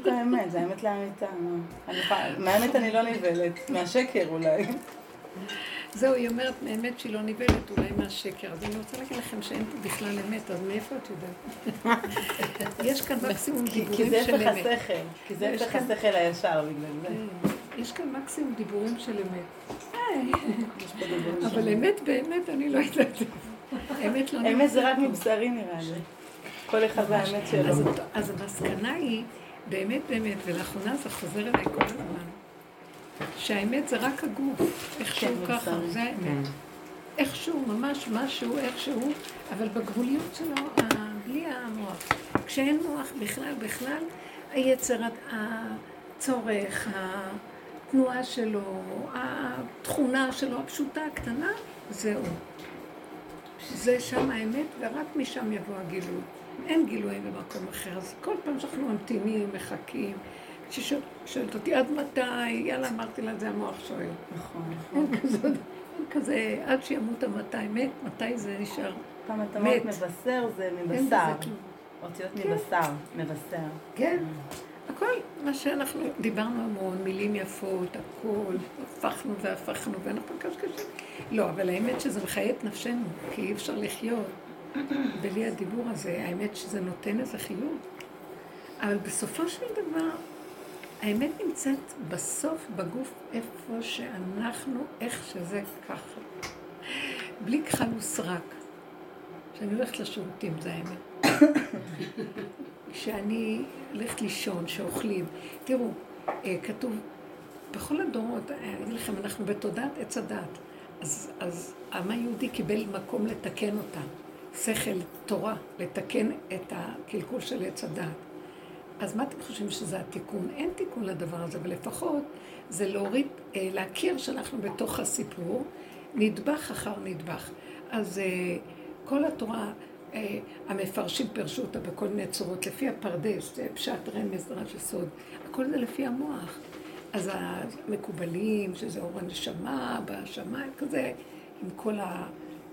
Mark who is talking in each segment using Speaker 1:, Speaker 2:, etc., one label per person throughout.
Speaker 1: בדיוק האמת, זה האמת לאמיתה. מהאמת אני לא נבהלת, מהשקר אולי.
Speaker 2: זהו, היא אומרת מהאמת שהיא לא נבהלת, אולי מהשקר. אז אני רוצה להגיד לכם שאין פה בכלל אמת, אז מאיפה את יודעת? יש כאן מקסימום דיבורים של אמת.
Speaker 1: כי זה הפך השכל, כי זה הפך השכל הישר בגלל זה.
Speaker 2: כן. יש כאן מקסימום דיבורים של אמת. אבל אמת באמת, אני לא יודעת. אמת לא
Speaker 1: אמת זה רק מבשרי נראה לי. כל אחד והאמת שלו.
Speaker 2: אז המסקנה היא, באמת באמת, ולאחרונה זה חוזר אליי כל הזמן, שהאמת זה רק הגוף, איכשהו כן, ככה, זה האמת. כן. איכשהו, ממש משהו, איכשהו, אבל בגבוליות שלו, בלי המוח. כשאין מוח בכלל, בכלל, היצרת, הצורך, התנועה שלו, התכונה שלו, הפשוטה, הקטנה, זהו. זה שם האמת, ורק משם יבוא הגילוי. אין גילויים במקום אחר, אז כל פעם שאנחנו ממתינים, מחכים, כששואלת אותי, עד מתי? יאללה, אמרתי לה, זה המוח שואל. נכון, נכון. אין כזה, אין כזה, עד שימות המתי מת, מתי זה נשאר?
Speaker 1: פעם אתה אומר מבשר, זה מבשר. אותיות כן. מבשר, מבשר.
Speaker 2: כן. הכל מה שאנחנו דיברנו המון, מילים יפות, הכל, הפכנו והפכנו, ואנחנו קשקשים. לא, אבל האמת שזה מחיה את נפשנו, כי אי אפשר לחיות בלי הדיבור הזה. האמת שזה נותן איזה חיוב. אבל בסופו של דבר, האמת נמצאת בסוף בגוף איפה שאנחנו, איך שזה ככה. בלי כחל וסרק. כשאני הולכת לשירותים, זה האמת. כשאני הולכת לישון, שאוכלים. תראו, אה, כתוב, בכל הדורות, אני אגיד לכם, אנחנו בתודעת עץ הדת. אז, אז העם היהודי קיבל מקום לתקן אותה. שכל, תורה, לתקן את הקלקול של עץ הדת. אז מה אתם חושבים שזה התיקון? אין תיקון לדבר הזה, אבל לפחות זה להוריד, אה, להכיר שאנחנו בתוך הסיפור, נדבך אחר נדבך. אז אה, כל התורה, אה, המפרשים פירשו אותה בכל מיני צורות, לפי הפרדס, פשט רמז, דרש יסוד, הכל זה לפי המוח. אז המקובלים, שזה אור הנשמה, בשמיים, כזה, עם כל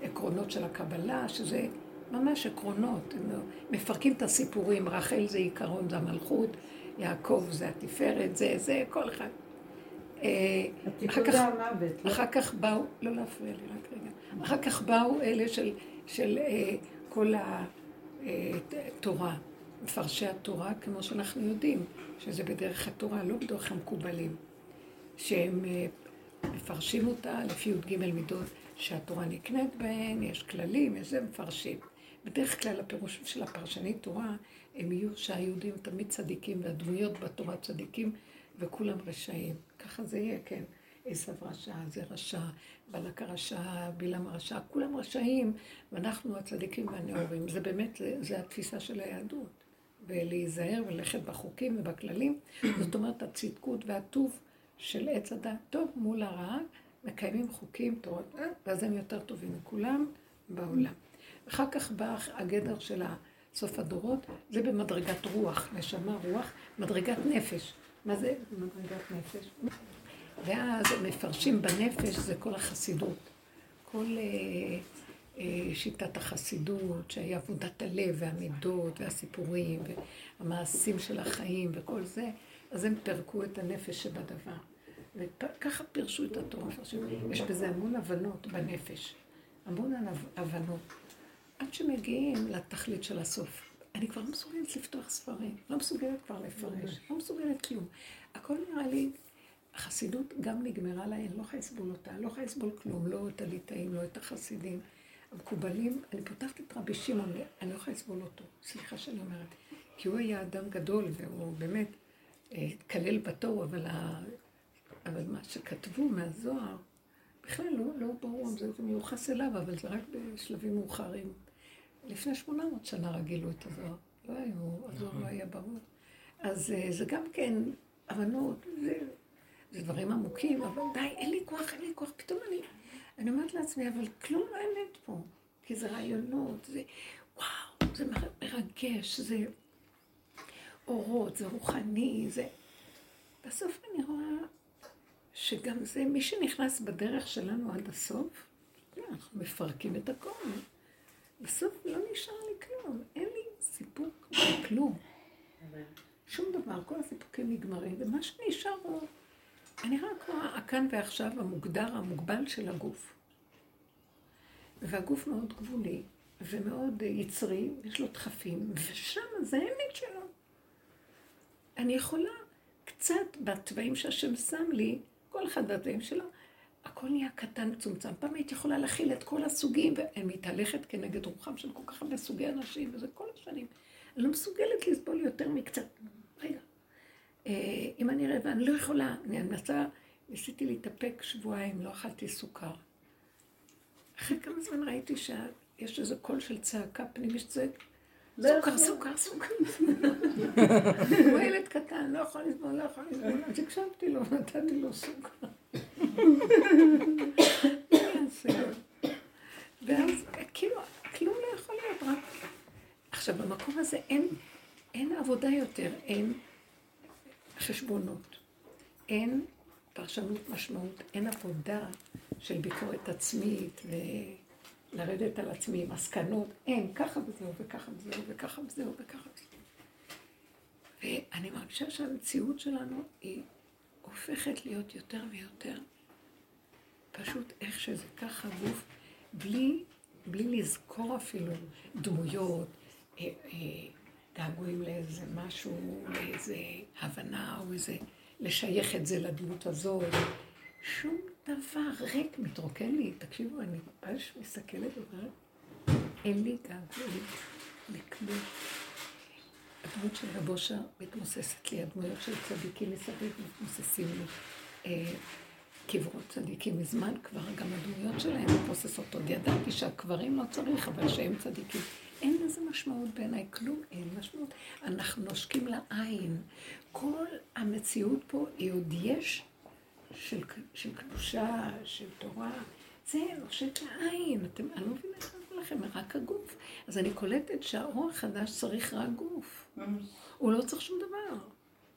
Speaker 2: העקרונות של הקבלה, שזה ממש עקרונות. הם מפרקים את הסיפורים, רחל זה עיקרון, זה המלכות, יעקב זה התפארת, זה, זה, כל אחד.
Speaker 3: אה, אחר כך, לא?
Speaker 2: אחר כך באו, לא להפריע לי רק רגע, אחר כך באו אלה של, של אה, כל התורה, מפרשי התורה, כמו שאנחנו יודעים, שזה בדרך התורה, לא בדרך המקובלים, שהם אה, מפרשים אותה לפי י"ג מידות שהתורה נקנית בהן, יש כללים, יש זה מפרשים. בדרך כלל הפירוש של הפרשנית תורה, הם יהיו שהיהודים תמיד צדיקים, והדמויות בתורה צדיקים, וכולם רשעים. ככה זה יהיה, כן. עשב רשע, זה רשע, בלק הרשע, בלעם הרשע, כולם רשעים, ואנחנו הצדיקים והנאורים. זה באמת, זה, זה התפיסה של היהדות. ולהיזהר וללכת בחוקים ובכללים. זאת אומרת, הצדקות והטוב של עץ הדת טוב מול הרע, מקיימים חוקים, תורות, ואז הם יותר טובים מכולם בעולם. אחר כך בא הגדר של סוף הדורות, זה במדרגת רוח, נשמה רוח, מדרגת נפש. מה זה מדרגת נפש? ואז מפרשים בנפש, זה כל החסידות. כל אה, אה, שיטת החסידות, שהיא עבודת הלב והמידות והסיפורים והמעשים של החיים וכל זה, אז הם פירקו את הנפש שבדבר. וככה פירשו את התורה. יש בזה המון הבנות בנפש. המון הבנות. עד שמגיעים לתכלית של הסוף. אני כבר לא מסוגלת לפתוח ספרים, לא מסוגלת כבר לפרש, לא מסוגלת כלום. הכל נראה לי, החסידות גם נגמרה לה, אני לא יכולה לסבול אותה, אני לא יכולה לסבול כלום, לא את הליטאים, לא את החסידים. המקובלים, אני פותחת את רבי שמעון, אני לא יכולה לסבול אותו, סליחה שאני אומרת, כי הוא היה אדם גדול והוא באמת כלל בתור, אבל. אבל מה שכתבו מהזוהר, בכלל לא, לא ברור אם זה מיוחס אליו, אבל זה רק בשלבים מאוחרים. לפני 800 שנה רגילו את הזוהר, לא היו, הזוהר לא היה ברור. אז אה, זה גם כן הבנות, זה, זה דברים עמוקים, אבל די, אין לי כוח, אין לי כוח, פתאום אני... אני אומרת לעצמי, אבל כלום לא אמת פה, כי זה רעיונות, זה וואו, זה מרגש, זה אורות, זה רוחני, זה... בסוף אני רואה שגם זה, מי שנכנס בדרך שלנו עד הסוף, אנחנו מפרקים את הכל. בסוף לא נשאר לי כלום, אין לי סיפוק בכלום. שום דבר, כל הסיפוקים נגמרים, ומה שנשאר הוא, אני נראה כמו הכאן ועכשיו המוגדר, המוגבל של הגוף. והגוף מאוד גבולי, ומאוד יצרי, יש לו דחפים, ושם זה האמת שלו. אני יכולה קצת בתוואים שהשם שם לי, כל אחד בתוואים שלו, הכל נהיה קטן, מצומצם. פעם הייתי יכולה להכיל את כל הסוגים, ואני מתהלכת כנגד רוחם של כל כך הרבה סוגי אנשים, וזה כל השנים. אני לא מסוגלת לסבול יותר מקצת. רגע. אה, אם אני רעבה, אני לא יכולה, אני מנסה, ניסיתי להתאפק שבועיים, לא אכלתי סוכר. אחרי כמה זמן ראיתי שיש איזה קול של צעקה פנימית שצועק, סוכר, סוכר, סוכר. הוא ילד קטן, לא יכול לסבול, לא יכול לסבול. אז הקשבתי לו, נתתי לו סוכר. ואז כאילו, כלום לא יכול להיות, רק... עכשיו, במקום הזה אין, אין עבודה יותר, אין חשבונות, אין פרשנות משמעות, אין עבודה של ביקורת עצמית ולרדת על עצמי, מסקנות, אין, ככה וזהו וככה וזהו וככה וזהו וככה וזהו. ואני מרגישה שהמציאות שלנו היא הופכת להיות יותר ויותר פשוט איך שזה ככה גוף, בלי, בלי לזכור אפילו דמויות, אה, אה, געגועים לאיזה משהו, לאיזה הבנה או איזה לשייך את זה לדמות הזאת. שום דבר ריק, מתרוקן לי. תקשיבו, אני ממש מסתכלת ואומרת, אין לי געגועים לכלום. הדמות של רב אושר מתמוססת לי, הדמויות של צדיקים מסביב מתמוססים לי. אה, קברות צדיקים מזמן כבר, גם הדמויות שלהם מתמוססות. עוד ידעתי שהקברים לא צריך, אבל שהם צדיקים. אין לזה משמעות בעיניי, כלום אין משמעות. אנחנו נושקים לעין. כל המציאות פה היא עוד יש של, של קדושה, של תורה. זה נושק לעין. אתם, אני לא מבינה איך אמרו לכם, רק הגוף. אז אני קולטת שהאור החדש צריך רק גוף. הוא לא צריך שום דבר.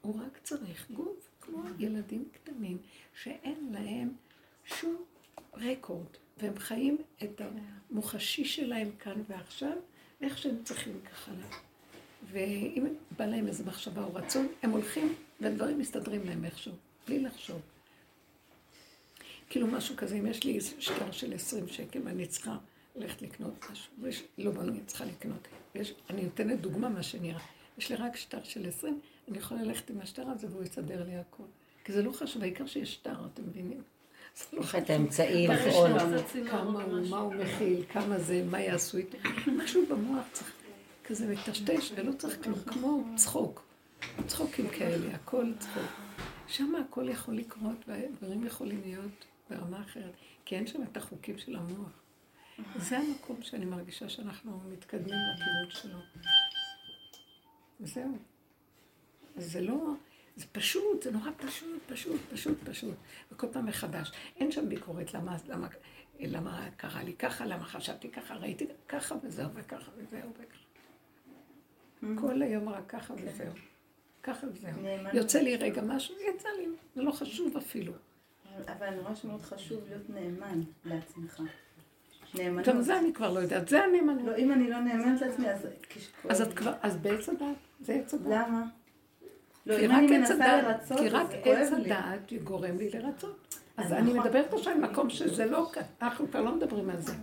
Speaker 2: הוא רק צריך גוף, כמו ילדים קטנים, שאין להם שום רקורד, והם חיים את המוחשי שלהם כאן ועכשיו, איך שהם צריכים ככה. ואם בא להם איזו מחשבה או רצון, הם הולכים והדברים מסתדרים להם איכשהו, בלי לחשוב. כאילו משהו כזה, אם יש לי שטר של 20 שקל ואני צריכה ללכת לקנות משהו, ויש, לא, אני צריכה לקנות. ויש, אני נותנת דוגמה מה שנראה. יש לי רק שטר של 20, אני יכולה ללכת עם השטר הזה והוא יסדר לי הכול. כי זה לא חשוב, העיקר שיש שטר, אתם מבינים?
Speaker 4: יש את האמצעים לפעול.
Speaker 2: כמה הוא, מה הוא מכיל, כמה זה, מה יעשו איתו. משהו במוח צריך כזה מטשטש, ולא צריך כלום, כמו צחוק. צחוקים כאלה, הכל צחוק. שם הכל יכול לקרות, והדברים יכולים להיות ברמה אחרת, כי אין שם את החוקים של המוח. זה המקום שאני מרגישה שאנחנו מתקדמים לכיוון שלו. וזהו. זה לא... זה פשוט, זה נורא פשוט, פשוט, פשוט, פשוט. וכל פעם מחדש. אין שם ביקורת למה, למה, למה קרה לי ככה, למה חשבתי ככה, ראיתי ככה וזהו וככה וזהו וככה. Mm-hmm. כל היום רק ככה כן. וזהו. ככה וזהו. יוצא לי רגע משהו, יצא לי, זה לא חשוב אפילו.
Speaker 1: אבל רואה שמאוד חשוב להיות נאמן לעצמך.
Speaker 2: נאמנות. גם זה אני כבר לא יודעת, זה הנאמנות.
Speaker 1: לא, אם אני לא נאמנת לעצמי, אז...
Speaker 2: אז את כבר, אז בעץ הדעת, זה עץ הדעת.
Speaker 1: למה? לא, אם אני מנסה לרצות,
Speaker 2: כי רק עץ הדעת גורם לי לרצות. אז אני נכון. מדברת עכשיו על מקום שזה לא אנחנו כבר לא מדברים על זה.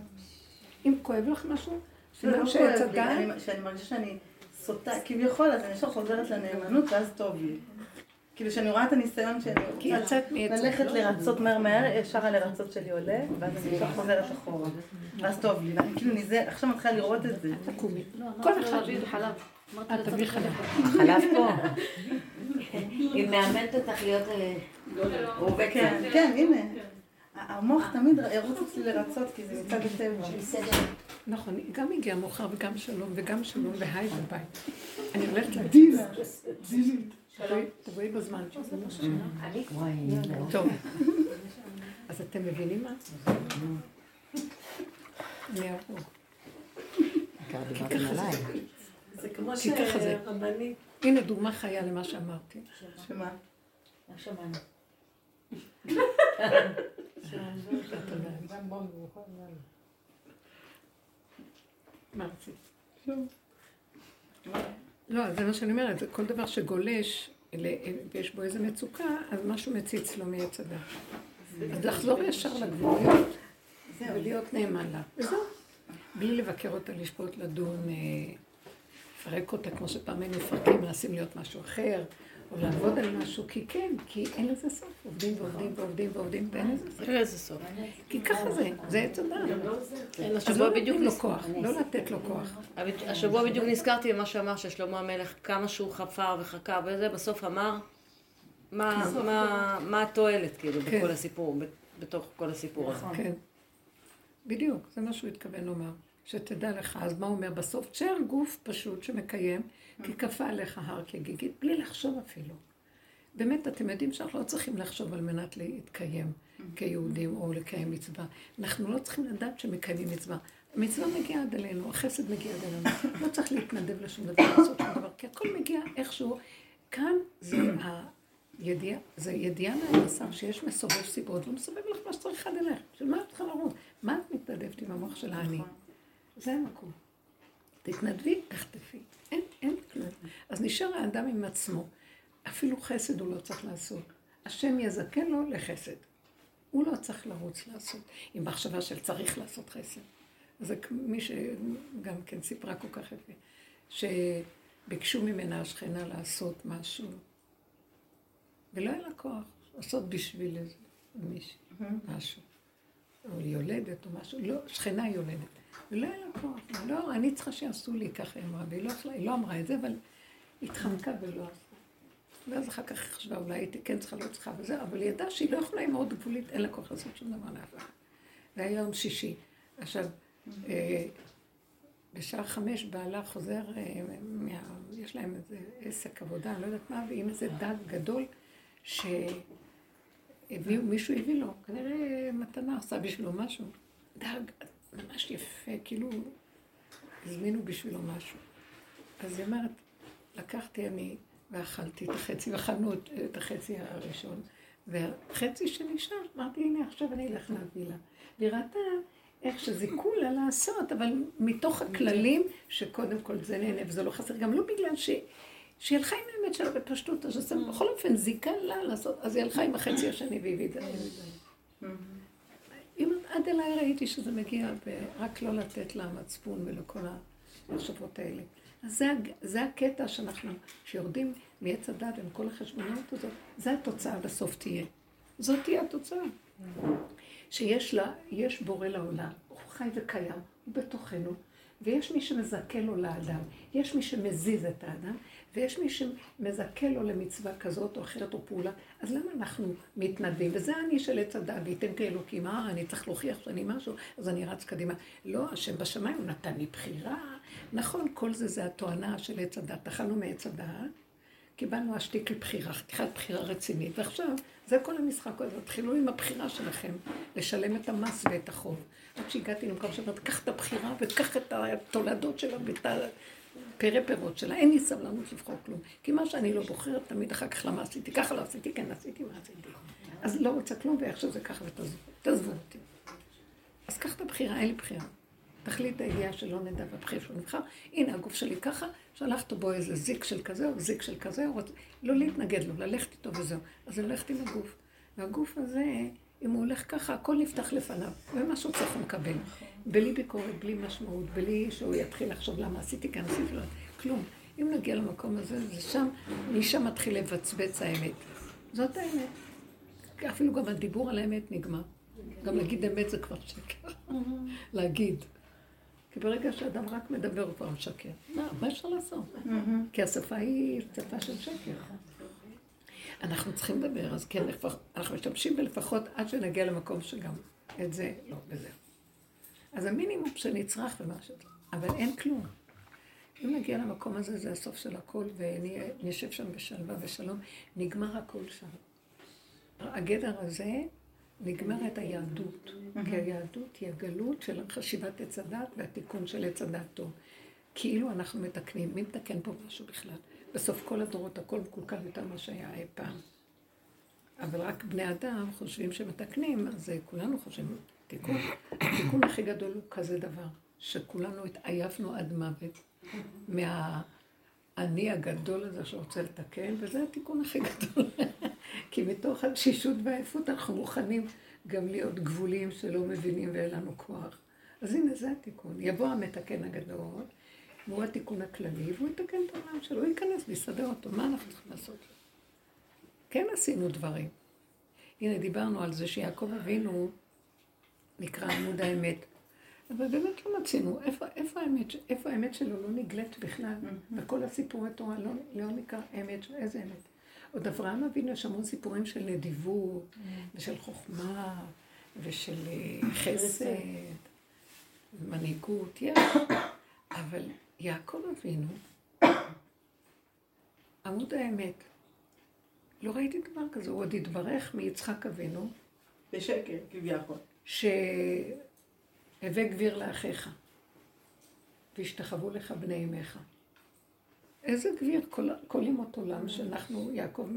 Speaker 2: אם כואב לך משהו,
Speaker 1: סימן שעץ הדעת... שאני מרגישה שאני סוטה, כביכול, אז אני ישר חוזרת לנאמנות, ואז טוב לי. כאילו שאני רואה את הניסיון רוצה ללכת לרצות מהר מהר, ישר הלרצות שלי עולה, ואז אני ישר חוזרת אחורה. ואז טוב לי, ואני כאילו נזה, עכשיו מתחילה לראות את זה.
Speaker 2: תקומי. כל אחד.
Speaker 4: את תביא חלב. החלב פה. היא מאמנת אותך להיות
Speaker 1: עובד אה, כן, כן, הנה. המוח תמיד ירוץ אצלי לרצות, כי זה מצד הטבע.
Speaker 2: נכון, גם הגיע מאוחר וגם שלום, וגם שלום והי בבית. אני הולכת להגיד. תבואי בזמן. טוב. אז אתם מבינים מה? אני אעבור.
Speaker 3: זה כמו שרבנית...
Speaker 2: הנה דוגמה חיה למה שאמרתי.
Speaker 1: שמה?
Speaker 4: שמענו.
Speaker 2: מה רצית? לא, זה מה שאני אומרת, כל דבר שגולש ויש בו איזה מצוקה, אז משהו מציץ לו מעץ הדת. אז לחזור ישר לגבוליות ולהיות נאמן לה. וזהו. בלי לבקר אותה, לשפוט, לדון, אה, לפרק אותה כמו היינו מפרקים, מנסים להיות משהו אחר. או לעבוד על משהו, כי כן, כי אין לזה סוף. עובדים ועובדים ועובדים ועובדים, ואין לזה סוף.
Speaker 4: אין לזה סוף.
Speaker 2: כי ככה זה, זה עץ אדם. אז לא נותנים לו כוח, לא לתת לו כוח.
Speaker 4: השבוע בדיוק נזכרתי במה שאמר ששלמה המלך, כמה שהוא חפר וחקר וזה, בסוף אמר, מה התועלת, כאילו, בכל כן. הסיפור, בתוך כל הסיפור הזה.
Speaker 2: כן. בדיוק, זה מה שהוא התכוון לומר. שתדע לך, אז מה הוא אומר בסוף? תשאר גוף פשוט שמקיים, כי כפה עליך הר כגיגית, בלי לחשוב אפילו. באמת, אתם יודעים שאנחנו לא צריכים לחשוב על מנת להתקיים כיהודים או לקיים מצווה. אנחנו לא צריכים לדעת שמקיימים מצווה. המצווה מגיעה עד אלינו, החסד מגיע עד אלינו. לא צריך להתנדב לשום דבר, לעשות שום דבר, כי הכל מגיע איכשהו. כאן זה הידיעה, זה ידיעה מהמסר שיש מסובב סיבות, והוא מסובב לך מה שצריך עד אלייך. של מה את צריכה לרוץ? מה את מתנדבת עם המוח של האני? זה המקום. תתנדבי, תחטפי. אין, אין כלום. אז נשאר האדם עם עצמו. אפילו חסד הוא לא צריך לעשות. השם יזכן לו לחסד. הוא לא צריך לרוץ לעשות, עם מחשבה של צריך לעשות חסד. זה מי שגם כן סיפרה כל כך יפה, שביקשו ממנה השכנה לעשות משהו, ולא היה לה כוח לעשות בשביל איזה מישהו, משהו. או יולדת או משהו, לא, שכנה יולדת. ולא היה לה כוח, לא, אני צריכה שיעשו לי ככה, היא אמרה, והיא לא, היא לא אמרה את זה, אבל התחמקה ולא עשתה. ואז אחר כך היא חשבה, אולי הייתי כן צריכה, לא צריכה וזה, אבל היא ידעה שהיא לא יכולה, היא מאוד גבולית, אין לה כוח לעשות שום דבר לאף אחד. והיה יום שישי. עכשיו, אה, בשעה חמש בעלה חוזר, אה, יש להם איזה עסק עבודה, אני לא יודעת מה, ועם איזה דג גדול, שהביאו, מישהו הביא לו, כנראה מתנה עשה בשבילו משהו. דג ממש יפה, כאילו הזמינו בשבילו משהו. אז היא אומרת, לקחתי אני ואכלתי את החצי, ואכלנו את החצי הראשון, והחצי שנשאר, אמרתי, הנה עכשיו אני אלך להביא לה. והיא ראתה איך שזיכו לה לעשות, אבל מתוך הכללים, שקודם כל זה נהנה וזה לא חסר, גם לא בגלל ש... שהיא הלכה עם האמת שלה בפשטות, אז זה בכל אופן זיקה לה לעשות, אז היא הלכה עם החצי השני והביא את זה. עד אליי ראיתי שזה מגיע, ורק לא לתת למצפון ולכל המחשבות האלה. אז זה, זה הקטע שאנחנו, שיורדים מעץ הדת עם כל החשבונות הזאת, זה התוצאה בסוף תהיה. זאת תהיה התוצאה. שיש לה, יש בורא לעולם, הוא חי וקיים, הוא בתוכנו, ויש מי שמזכה לו לאדם, יש מי שמזיז את האדם, ויש מי שמזכה לו למצווה כזאת או אחרת או פעולה, אז למה אנחנו מתנדבים? וזה אני של עץ הדת, וייתן כאלוקים, אה, אני צריך להוכיח שאני משהו, אז אני רץ קדימה. לא, השם בשמיים הוא נתן לי בחירה. נכון, כל זה זה התואנה של עץ הדת. אכלנו מעץ הדת, קיבלנו השתיק לבחירה, חתיכת בחירה רצינית, ועכשיו זה כל המשחק הזה. תתחילו עם הבחירה שלכם, לשלם את המס ואת החוב. עד שהגעתי למקום שאומרת, קח את הבחירה וקח את התולדות שלה ואת הפרא פירות שלה. אין לי סבלנות לבחור כלום. כי מה שאני לא בוחרת, תמיד אחר כך למה עשיתי, ככה לא עשיתי, כן עשיתי, מה עשיתי. אז לא רוצה כלום, ואיך שזה ככה ותעזבו אותי. אז קח את הבחירה, אין לי בחירה. תחליט הידיעה שלא נדע בבחיר שהוא נבחר. הנה, הגוף שלי ככה, שלחת בו איזה זיק של כזה או זיק של כזה, או לא להתנגד לו, ללכת איתו וזהו. אז אני הולכת עם הגוף. והגוף הזה, אם הוא הולך ככה, הכל נפתח לפניו, ומה שהוא צריך הוא מקבל. בלי ביקורת, בלי משמעות, בלי שהוא יתחיל לחשוב למה עשיתי כאן, עשיתי לו, כלום. אם נגיע למקום הזה, זה שם, משם מתחיל לבצבץ האמת. זאת האמת. אפילו גם הדיבור על האמת נגמר. גם להגיד אמת זה כבר שקר. להגיד. כי ברגע שאדם רק מדבר הוא כבר משקר. מה אפשר לעשות? כי השפה היא שפה של שקר. אנחנו צריכים לדבר, אז כן, אנחנו משתמשים בלפחות עד שנגיע למקום שגם את זה לא, וזהו. אז המינימום שנצרך ומשהו, אבל אין כלום. אם נגיע למקום הזה, זה הסוף של הכל, ונשב שם בשלווה ושלום, נגמר הכל שם. הגדר הזה נגמר את היהדות, כי היהדות היא הגלות של חשיבת עץ הדת והתיקון של עץ הדת טוב. כאילו אנחנו מתקנים, מי מתקן פה משהו בכלל? בסוף כל הדורות הכל מקולקל יותר ממה שהיה אי פעם. אבל רק בני אדם חושבים שמתקנים, אז כולנו חושבים תיקון. התיקון הכי גדול הוא כזה דבר, שכולנו התעייפנו עד מוות האני הגדול הזה שרוצה לתקן, וזה התיקון הכי גדול. כי מתוך התשישות והעייפות אנחנו מוכנים גם להיות גבולים שלא מבינים ואין לנו כוח. אז הנה, זה התיקון. יבוא המתקן הגדול, והוא התיקון הכללי, והוא יתקן את העולם שלו, הוא ייכנס ויסדר אותו. מה אנחנו צריכים לעשות? כן עשינו דברים. הנה, דיברנו על זה שיעקב אבינו נקרא עמוד האמת. אבל באמת לא מצינו, איפה, איפה, האמת, איפה האמת שלו לא נגלית בכלל? וכל הסיפורי תורה לא, לא נקרא אמת, איזה אמת? עוד אברהם אבינו יש המון סיפורים של נדיבות, ושל חוכמה, ושל אה, חסד, מנהיגות, יש. אבל יעקב אבינו, עמוד האמת, לא ראיתי דבר כזה, הוא עוד התברך מיצחק אבינו.
Speaker 1: בשקר, כביכול.
Speaker 2: שהווה גביר לאחיך, והשתחוו לך בני אמך. איזה גביר, כל, ימות עולם שאנחנו, יעקב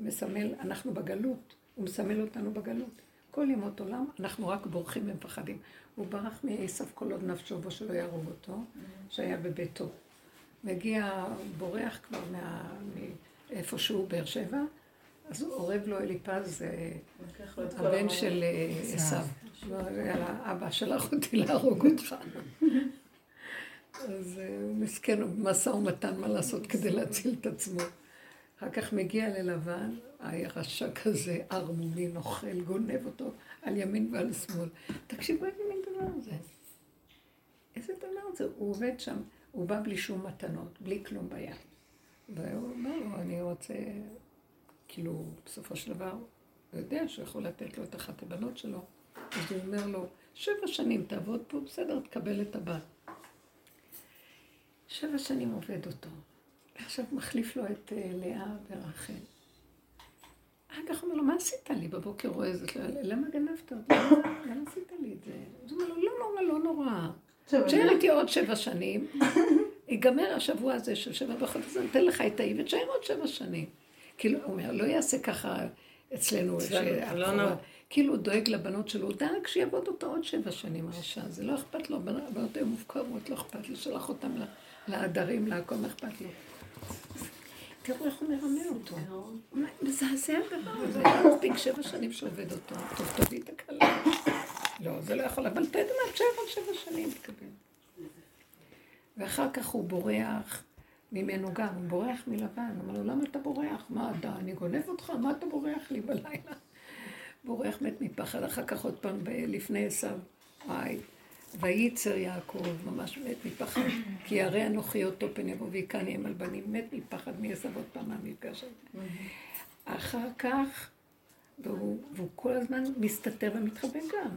Speaker 2: מסמל, אנחנו בגלות, הוא מסמל אותנו בגלות. כל ימות עולם אנחנו רק בורחים ומפחדים. הוא ברח מעשף כל עוד נפשו בו שלא יהרוג אותו, שהיה בביתו. מגיע, בורח כבר מה, מאיפה שהוא, באר שבע, אז אורב לו אליפז, אה, הבן של אה, עשו. יאללה, אבא שלח אותי להרוג אותך. אז אה, מסכן, משא ומתן מה לעשות כדי להציל את עצמו. אחר כך מגיע ללבן, היה רשע כזה, ערמומי, נוכל, גונב אותו על ימין ועל שמאל. תקשיבו איזה מין דבר זה. איזה דבר זה? הוא עובד שם, הוא בא בלי שום מתנות, בלי כלום ביד. והוא אומר לו, אני רוצה, כאילו, בסופו של דבר, הוא יודע שהוא יכול לתת לו את אחת הבנות שלו. אז הוא אומר לו, שבע שנים תעבוד פה, בסדר, תקבל את הבת. שבע שנים עובד אותו. ועכשיו מחליף לו את אה, לאה ורחל. אחר כך הוא אומר לו, מה עשית לי? בבוקר רואה את זה, למה גנבת אותי? למה עשית לי את זה? אז הוא אומר לו, לא נורא, לא נורא. תשאר איתי עוד שבע שנים, ייגמר השבוע הזה של שבע בחודש, אני אתן לך את האי ותשאר עוד שבע שנים. כאילו, הוא אומר, לא יעשה ככה אצלנו, לא כאילו הוא דואג לבנות שלו, דאג שיעבוד אותו עוד שבע שנים הרשע, זה לא אכפת לו, הבנות היו מופקרות, לא אכפת לו, שלח אותם לעדרים, להכל, מה אכפת לו. תראו איך הוא מרמה אותו. מזעזע הדבר הזה. מספיק שבע שנים שעובד אותו. טוב, תביא את הכלה. לא, זה לא יכול, אבל אתה יודע מה, תשאר עוד שבע שנים תקבל. ואחר כך הוא בורח ממנו גם, הוא בורח מלבן. אומר לו, למה אתה בורח? מה אתה, אני גונב אותך? מה אתה בורח לי בלילה? בורח מת מפחד, אחר כך עוד פעם לפני עשיו. וואי, וייצר יעקב, ממש מת מפחד, כי הרי אנוכי אותו פן יבוא ויקני הם על בנים, מת מפחד מעשב עוד פעם מהמפגש הזה. אחר כך, והוא, והוא כל הזמן מסתתר ומתחבא גם.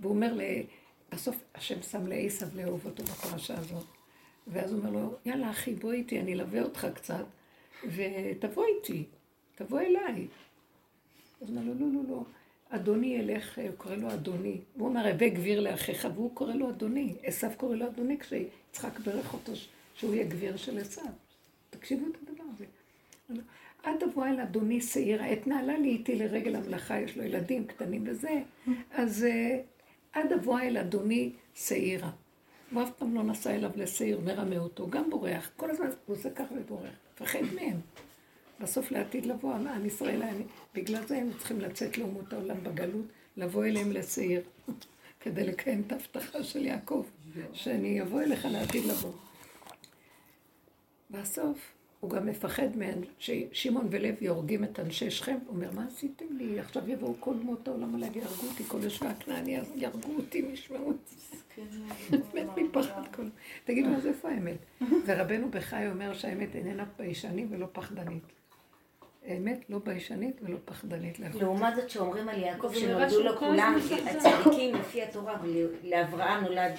Speaker 2: והוא אומר, בסוף השם שם לעשב לאהוב אותו בפרשה הזאת. ואז הוא אומר לו, יאללה אחי, בוא איתי, אני אלווה אותך קצת, ותבוא איתי, תבוא אליי. אז הוא אומר לו, לא, לא, לא. אדוני ילך, הוא קורא לו אדוני. הוא אומר, הווה גביר לאחיך, והוא קורא לו אדוני. עשו קורא לו אדוני כשיצחק ברך אותו שהוא יהיה גביר של עשו. תקשיבו את הדבר הזה. עד אבוא אל אדוני שעירה, אתנהלה לי איתי לרגל המלאכה, יש לו ילדים קטנים וזה, אז אה, עד אבוא אל אדוני שעירה. הוא אף פעם לא נסע אליו לשעיר, מרמה אותו, גם בורח, כל הזמן הוא עושה ככה ובורח, מפחד מהם. בסוף לעתיד לבוא, עם ישראל, בגלל זה הם צריכים לצאת לאומות העולם בגלות, לבוא אליהם לשעיר, כדי לקיים את ההבטחה של יעקב, שאני אבוא אליך לעתיד לבוא. בסוף הוא גם מפחד מהם, ששמעון ולוי הורגים את אנשי שכם, הוא אומר, מה עשיתם לי? עכשיו יבואו כל דמות העולם עליי ויהרגו אותי, כל יושבי הכנעני, אז יהרגו אותי, ישמעו אותי. מת מפחד כל... תגידו, אז איפה האמת? ורבנו בחי אומר שהאמת איננה ביישנית ולא פחדנית. אמת לא ביישנית ולא פחדנית.
Speaker 4: לעומת זאת שאומרים על יעקב שנולדו לו כולם הצדיקים לפי התורה, לאברהם נולד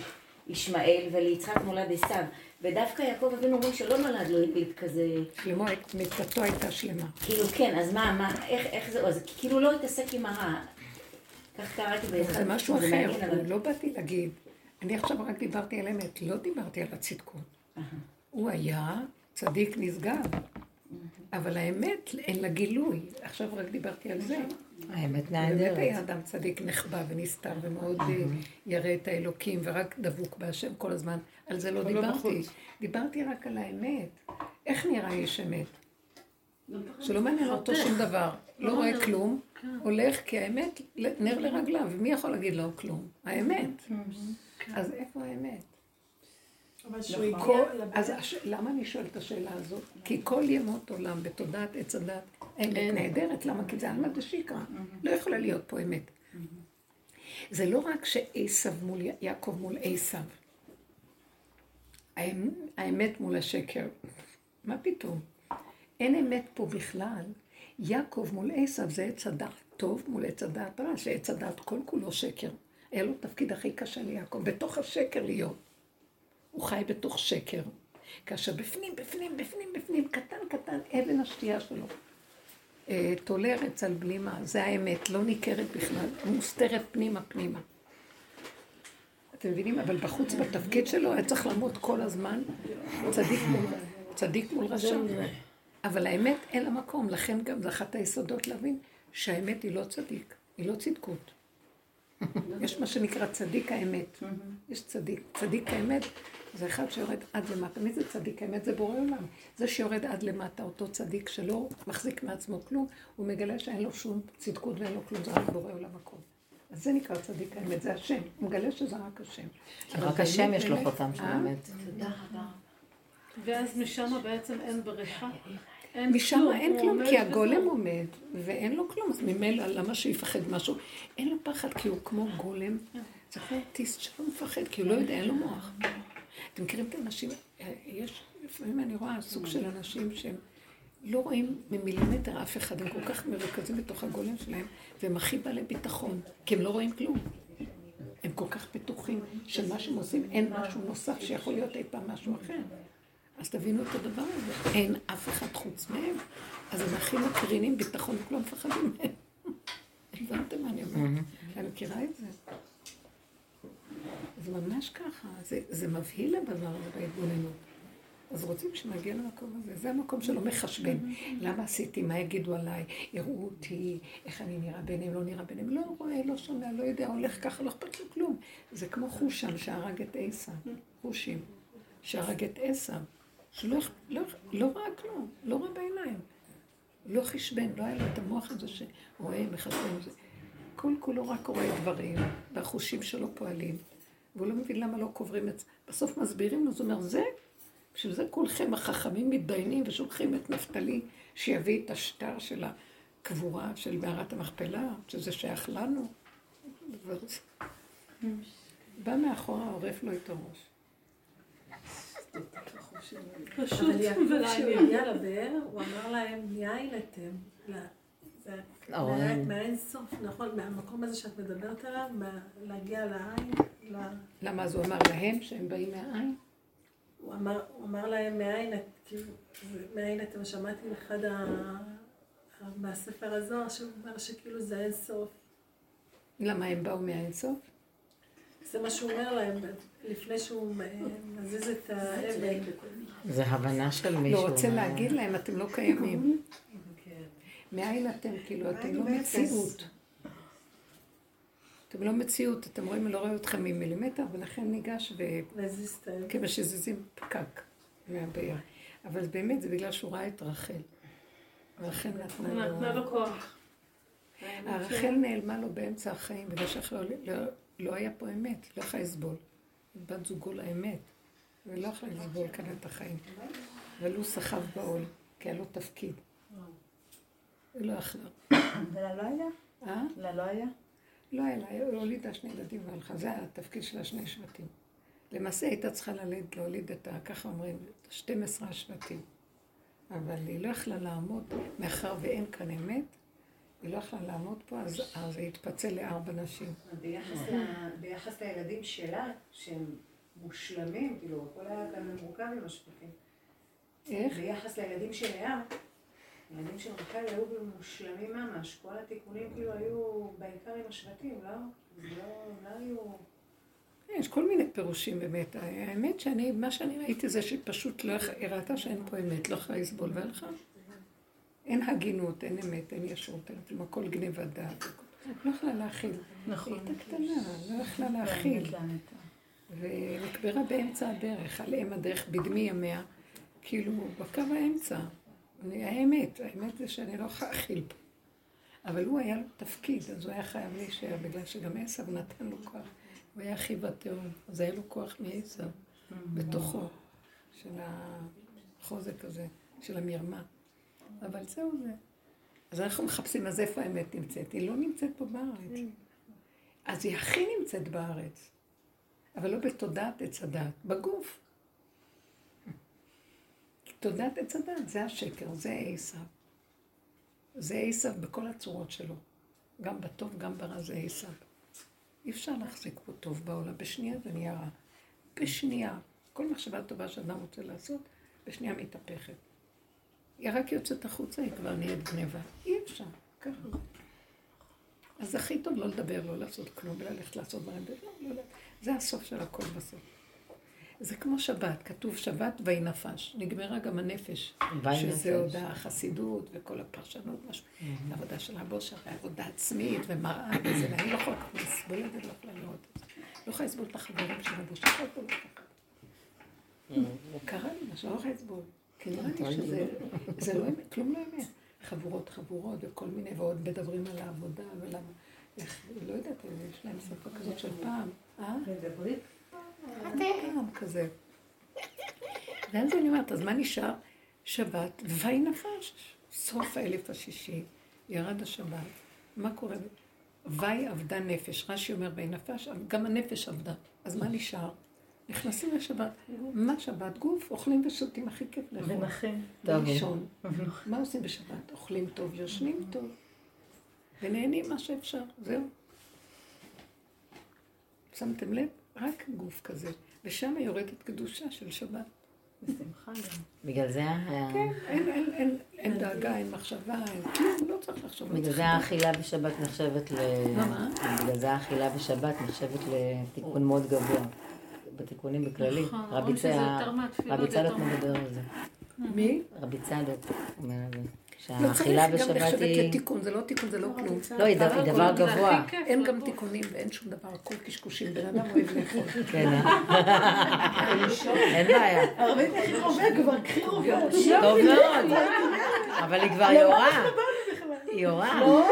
Speaker 4: ישמעאל וליצחק נולד עשיו. ודווקא יעקב אבינו אומרים שלא נולד לו יליד כזה.
Speaker 2: שלמה, מיתתו הייתה שלמה.
Speaker 4: כאילו כן, אז מה, מה, איך, איך זה, אז כאילו לא התעסק עם הרע. כך קראתי באיזה...
Speaker 2: זה משהו אחר, לא באתי להגיד. אני עכשיו רק דיברתי על אמת, לא דיברתי על הצדקות. הוא היה צדיק נשגב. אבל האמת, אין לה גילוי. עכשיו רק דיברתי על זה.
Speaker 4: האמת נהדרת.
Speaker 2: באמת היה אדם צדיק נחבא ונסתר ומאוד אה, ירא את האלוקים ורק דבוק בהשם כל הזמן. על זה לא דיברתי. דיברתי רק על האמת. איך נראה איש אמת? שלא מעניין אותו שום דבר, לא רואה כלום, כן. הולך כי האמת נר לרגליו, ומי יכול להגיד לו כלום? האמת. כן. אז איפה האמת? אז למה אני שואלת את השאלה הזאת? כי כל ימות עולם בתודעת עץ הדת האמת נהדרת, למה? כי זה עלמא דשיקרא, לא יכולה להיות פה אמת. זה לא רק שעשו מול יעקב מול עשו, האמת מול השקר. מה פתאום? אין אמת פה בכלל. יעקב מול עשו זה עץ הדעת טוב מול עץ הדעת רע, שעץ הדעת כל כולו שקר. היה לו תפקיד הכי קשה ליעקב, בתוך השקר להיות. הוא חי בתוך שקר. כאשר בפנים, בפנים, בפנים, בפנים, קטן, קטן, אבן השתייה שלו. אה, תולרת על בלימה, זה האמת, לא ניכרת בכלל, מוסתרת פנימה פנימה. אתם מבינים? אבל בחוץ בתפקיד שלו היה צריך לעמוד כל הזמן צדיק מול, צדיק מול רשע. אבל האמת אין לה מקום, לכן גם זה אחת היסודות להבין שהאמת היא לא צדיק, היא לא צדקות. יש מה שנקרא צדיק האמת. יש צדיק. צדיק האמת זה אחד שיורד עד למטה. מי זה צדיק האמת? זה בורא עולם. זה שיורד עד למטה, אותו צדיק שלא מחזיק מעצמו כלום, הוא מגלה שאין לו שום צדקות ואין לו כלום, זה רק בורא עולם הכל. אז זה נקרא צדיק האמת, זה השם. הוא מגלה שזה רק השם.
Speaker 5: רק השם יש לו חותם של האמת.
Speaker 3: תודה רבה. ואז משם בעצם אין בריכה?
Speaker 2: משם אין כלום, כי הגולם עומד, ואין לו כלום, אז ממילא למה שיפחד משהו? אין לו פחד, כי הוא כמו גולם. צריך אוטיסט שלא מפחד, כי הוא לא יודע, אין לו מוח. אתם מכירים את האנשים, יש, לפעמים אני רואה סוג של אנשים שהם לא רואים ממילימטר אף אחד, הם כל כך מרוכזים בתוך הגולם שלהם, והם הכי בעלי ביטחון, כי הם לא רואים כלום. הם כל כך בטוחים שמה שהם עושים, אין משהו נוסף שיכול להיות אי פעם משהו אחר. אז תבינו את הדבר הזה. אין אף אחד חוץ מהם, אז הם הכי מקרינים ביטחון וכולם מפחדים מהם. הבנתם מה אני אומרת? אני מכירה את זה. זה ממש ככה, זה, זה מבהיל הדבר הזה בהתבוננות. אז רוצים שנגיע למקום הזה. זה המקום שלא מחשבן. למה עשיתי? מה יגידו עליי? יראו אותי, איך אני נראה ביניהם, לא נראה ביניהם. לא רואה, לא שומע, לא יודע, הולך ככה, לא אכפת לו כלום. זה כמו חושן שהרג את עשה. חושים. שהרג את עשה. שלא לא, לא ראה כלום, לא ראה בעיניים. לא חשבן, לא היה לו את המוח הזה שרואה, מחשבן. כל כולו רק רואה דברים, והחושים שלו פועלים. והוא לא מבין למה לא קוברים את זה. בסוף מסבירים לו, זאת אומרת, זה, בשביל זה כולכם החכמים מתדיינים ושולחים את נפתלי שיביא את השטר של הקבורה של מערת המכפלה, שזה שייך לנו. בא מאחורה, עורף לו את הראש.
Speaker 3: פשוט, אבל כשהוא הגיע לבאר, הוא אמר להם, מאין אתם? מהאין סוף, נכון, מהמקום הזה שאת מדברת עליו, להגיע לעין.
Speaker 2: למה אז הוא אמר להם שהם באים מהעין?
Speaker 3: הוא אמר להם מאין, כאילו, מאין אתם שמעתי אחד מהספר הזוהר, שהוא אומר שכאילו זה אין סוף.
Speaker 2: למה הם באו מהאין סוף?
Speaker 3: זה מה שהוא אומר להם, לפני שהוא מזיז את האבן.
Speaker 5: זה הבנה של מישהו.
Speaker 2: לא רוצה להגיד להם, אתם לא קיימים. מאין אתם? כאילו, אתם לא מציאות. אתם לא מציאות, אתם רואים, אני לא רואה אתכם ממילימטר, ולכן ניגש ו... כיוון שזיזים פקק מהבאר. אבל באמת, זה בגלל שהוא ראה את רחל. רחל
Speaker 3: נתנה לו כוח.
Speaker 2: הרחל נעלמה לו באמצע החיים, בגלל שאחרי לא היה פה אמת, לא יכולה לסבול. בת זוגו לאמת, ולא יכולה לסבול כאן את החיים. אבל הוא סחב בעול, כי היה לו תפקיד. היא לא יכלה.
Speaker 1: ולה לא היה?
Speaker 2: אה?
Speaker 1: לה לא היה?
Speaker 2: לא היה לה, היא הולידה שני ילדים והלכה, זה היה התפקיד של השני שבטים. למעשה הייתה צריכה ללדת, להוליד את ה... ככה אומרים, את ה-12 השבטים. אבל היא לא יכלה לעמוד, מאחר ואין כאן אמת, היא לא יכלה לעמוד פה, אז, זה התפצל לארבע נשים.
Speaker 6: ביחס לילדים שלה, שהם מושלמים, כאילו, הכל היה כאן מורכב עם השפטים.
Speaker 2: איך?
Speaker 6: ביחס לילדים של לאה, ילדים של רחל היו מושלמים ממש, כל התיקונים כאילו היו בעיקר עם השבטים, לא? לא, לא היו...
Speaker 2: יש כל מיני פירושים באמת. האמת שאני, מה שאני ראיתי זה שפשוט לא, היא ראתה שאין פה אמת, לא יכולה לסבול והלכה. אין הגינות, אין אמת, אין ישרות, אין כלום, הכל גניבת דעת. לא יכלה להכיל. נכון. היא הייתה קטנה, לא יכלה להכיל. ונקברה באמצע הדרך, על אם הדרך בדמי ימיה, כאילו, בקו האמצע. אני, האמת, האמת זה שאני לא יכולה להכיל פה. אבל הוא היה לו תפקיד, אז הוא היה חייב להישאר, בגלל שגם עשו נתן לו כוח. הוא היה אחי בתאום, אז היה לו כוח מעשו, בתוכו, של החוזק הזה, של המרמה. אבל זהו זה. אז אנחנו מחפשים, אז איפה האמת נמצאת? היא לא נמצאת פה בארץ. אז היא הכי נמצאת בארץ, אבל לא בתודעת עץ הדת, בגוף. תודעת עץ הדת זה השקר, זה עשיו. זה עשיו בכל הצורות שלו. גם בטוב, גם ברע זה עשיו. אי אפשר להחזיק פה טוב בעולם, בשנייה זה נהיה רע. בשנייה. כל מחשבה טובה שאדם רוצה לעשות, בשנייה מתהפכת. היא רק יוצאת החוצה, היא כבר נהיית גניבה. אי אפשר, ככה. אז הכי טוב לא לדבר, לא לעשות כלום, וללכת לעשות דברים. לא, לא, לא. זה הסוף של הכל בסוף. זה כמו שבת, כתוב שבת ויהי נפש. נגמרה גם הנפש. שזה עוד החסידות וכל הפרשנות, משהו. העבודה של הבושר, ועבודה עצמית ומראה וזה, ואני לא יכולה לסבול את זה, לא יכולה לראות את זה. לא יכולה לסבול את החברים של הבושר, לא יכולה לסבול קרה לי משהו, לא יכולה לסבול. כי נראה לי שזה לא אמת, כלום לא אמת. חבורות חבורות וכל מיני, ועוד מדברים על העבודה ולמה, לא יודעת, יש להם שפה כזאת של פעם. אה? מדברים? כזה. ואז אני אומרת, אז מה נשאר? שבת, ויהי נפש. סוף האלף השישי, ירד השבת. מה קורה? ויהי עבדה נפש. רש"י אומר ויהי נפש, גם הנפש עבדה. אז מה נשאר? נכנסים לשבת. מה שבת? גוף, אוכלים ושותים, הכי כיף לאכול.
Speaker 1: ונחים.
Speaker 2: לישון. מה עושים בשבת? אוכלים טוב, יושנים טוב. ונהנים מה שאפשר, זהו. שמתם לב? רק גוף כזה. ושם יורדת קדושה של שבת.
Speaker 1: בשמחה גם.
Speaker 5: בגלל זה...
Speaker 2: כן, אין דאגה, אין מחשבה, אין כלום, לא צריך לחשוב.
Speaker 5: בגלל זה האכילה בשבת נחשבת ל...
Speaker 2: מה?
Speaker 5: בגלל זה האכילה בשבת נחשבת לתיקון מאוד גבוה. בתיקונים בכללי.
Speaker 3: נכון,
Speaker 5: רבי צדוק מדבר על זה.
Speaker 2: מי?
Speaker 5: רבי צדוק אומר על זה.
Speaker 2: לא צריך גם נחשבת לתיקון, זה לא תיקון, זה לא כלום.
Speaker 5: לא, היא דבר גבוה.
Speaker 2: אין גם תיקונים ואין שום דבר, הכל קשקושים, בן אדם אוהב לאכול.
Speaker 5: כן, אין בעיה.
Speaker 1: הרבה קחי רובה כבר, קחי רובה.
Speaker 5: טוב מאוד. אבל היא כבר יורה. היא יורה.
Speaker 2: וואו.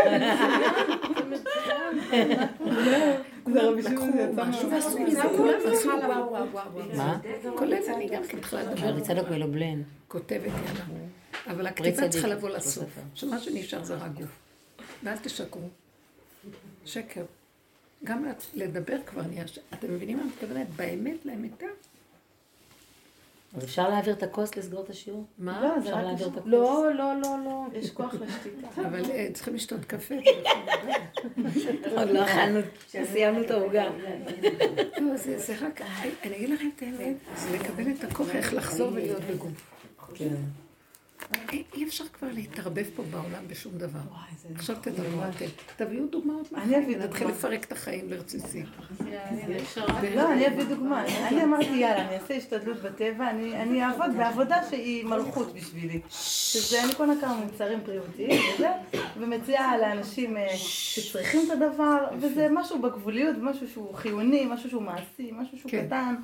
Speaker 5: מה?
Speaker 2: כולל אני גם כן התחילה לדבר.
Speaker 5: צדוק מלובלן.
Speaker 2: כותבת יאללה. אבל הכתיבה צריכה לבוא לסוף. שמה שנשאר זה רק גוף. ואל תשקרו. שקר. גם לדבר כבר נהיה... אתם מבינים מה אני מתכוונת? באמת לאמיתה.
Speaker 5: אז אפשר להעביר את הכוס לסגור את השיעור?
Speaker 2: מה?
Speaker 1: לא,
Speaker 5: אפשר. להעביר את הכוס?
Speaker 1: לא, לא, לא, לא. יש כוח לשתיקה.
Speaker 2: אבל צריכים לשתות קפה.
Speaker 5: עוד לא אכלנו, סיימנו את העוגה.
Speaker 2: לא, זה רק... אני אגיד לכם את האמת, זה לקבל את הכוח איך לחזור ולהיות בגוף.
Speaker 5: כן.
Speaker 2: אי אפשר כבר להתערבב פה בעולם בשום דבר. עכשיו תדברו אתם. תביאו דוגמאות.
Speaker 1: אני אביא דוגמא.
Speaker 2: נתחיל לפרק את החיים לרציסים.
Speaker 1: לא, אני אביא דוגמה. אני אמרתי, יאללה, אני אעשה השתדלות בטבע, אני אעבוד בעבודה שהיא מלכות בשבילי. שזה, אני קונה כמה מוצרים בריאותיים וזה, ומציעה לאנשים שצריכים את הדבר, וזה משהו בגבוליות, משהו שהוא חיוני, משהו שהוא מעשי, משהו שהוא קטן,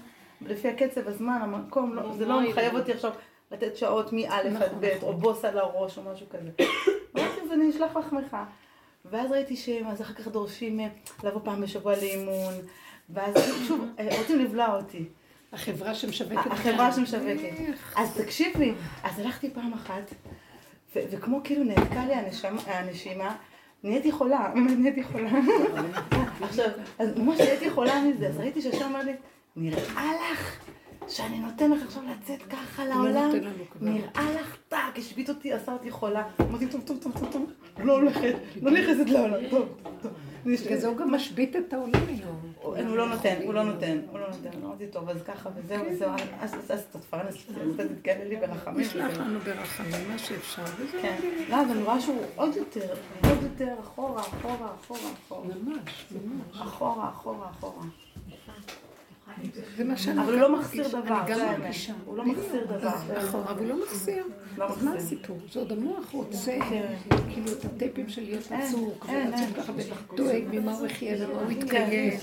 Speaker 1: לפי הקצב, הזמן, המקום, זה לא מחייב אותי עכשיו. לתת שעות מא' עד ב', או בוס על הראש או משהו כזה. אמרתי, אז אני אשלח לחמך. ואז ראיתי שהם, אז אחר כך דורשים לבוא פעם בשבוע לאימון, ואז שוב, רוצים לבלוע אותי.
Speaker 2: החברה שמשווקת.
Speaker 1: החברה שמשווקת. אז תקשיבי, אז הלכתי פעם אחת, וכמו כאילו נעתקה לי הנשימה, נהייתי חולה, נהייתי חולה. עכשיו, אז ממש נהייתי חולה מזה, אז ראיתי שהשם אומר לי, נראה לך שאני נותן לך עכשיו לצאת ככה לעולם, נראה לך טאק, השבית אותי, עשה אותי חולה. אמרתי, טוב, טוב, טוב, טוב, טוב, לא הולכת, לא נכנסת לעולם, טוב, טוב.
Speaker 2: בגלל זה הוא גם משבית את העולם היום.
Speaker 1: הוא לא נותן, הוא לא נותן, הוא לא נותן. אמרתי, טוב, אז ככה וזהו וזהו, אז תתפרנס, תתגלה לי ברחמים.
Speaker 2: נשלח לנו ברחמים, מה שאפשר, וזהו.
Speaker 1: כן, לא, אבל אני רואה שהוא עוד יותר, עוד יותר אחורה, אחורה, אחורה, אחורה.
Speaker 2: ממש, ממש.
Speaker 1: אחורה, אחורה, אחורה.
Speaker 2: זה מה שאני...
Speaker 1: אבל הוא לא מחסיר דבר.
Speaker 2: אני גם לא
Speaker 1: מרגישה. הוא לא מחסיר אה, דבר.
Speaker 2: נכון, אבל הוא לא מחסיר. לא אז מה הסיפור? זה עוד המוח רוצה, כן. כאילו, את הטייפים של להיות עצור, כבר עצור ככה, ודואג ממה הוא יחיה ומה הוא
Speaker 1: כן. יתקיים.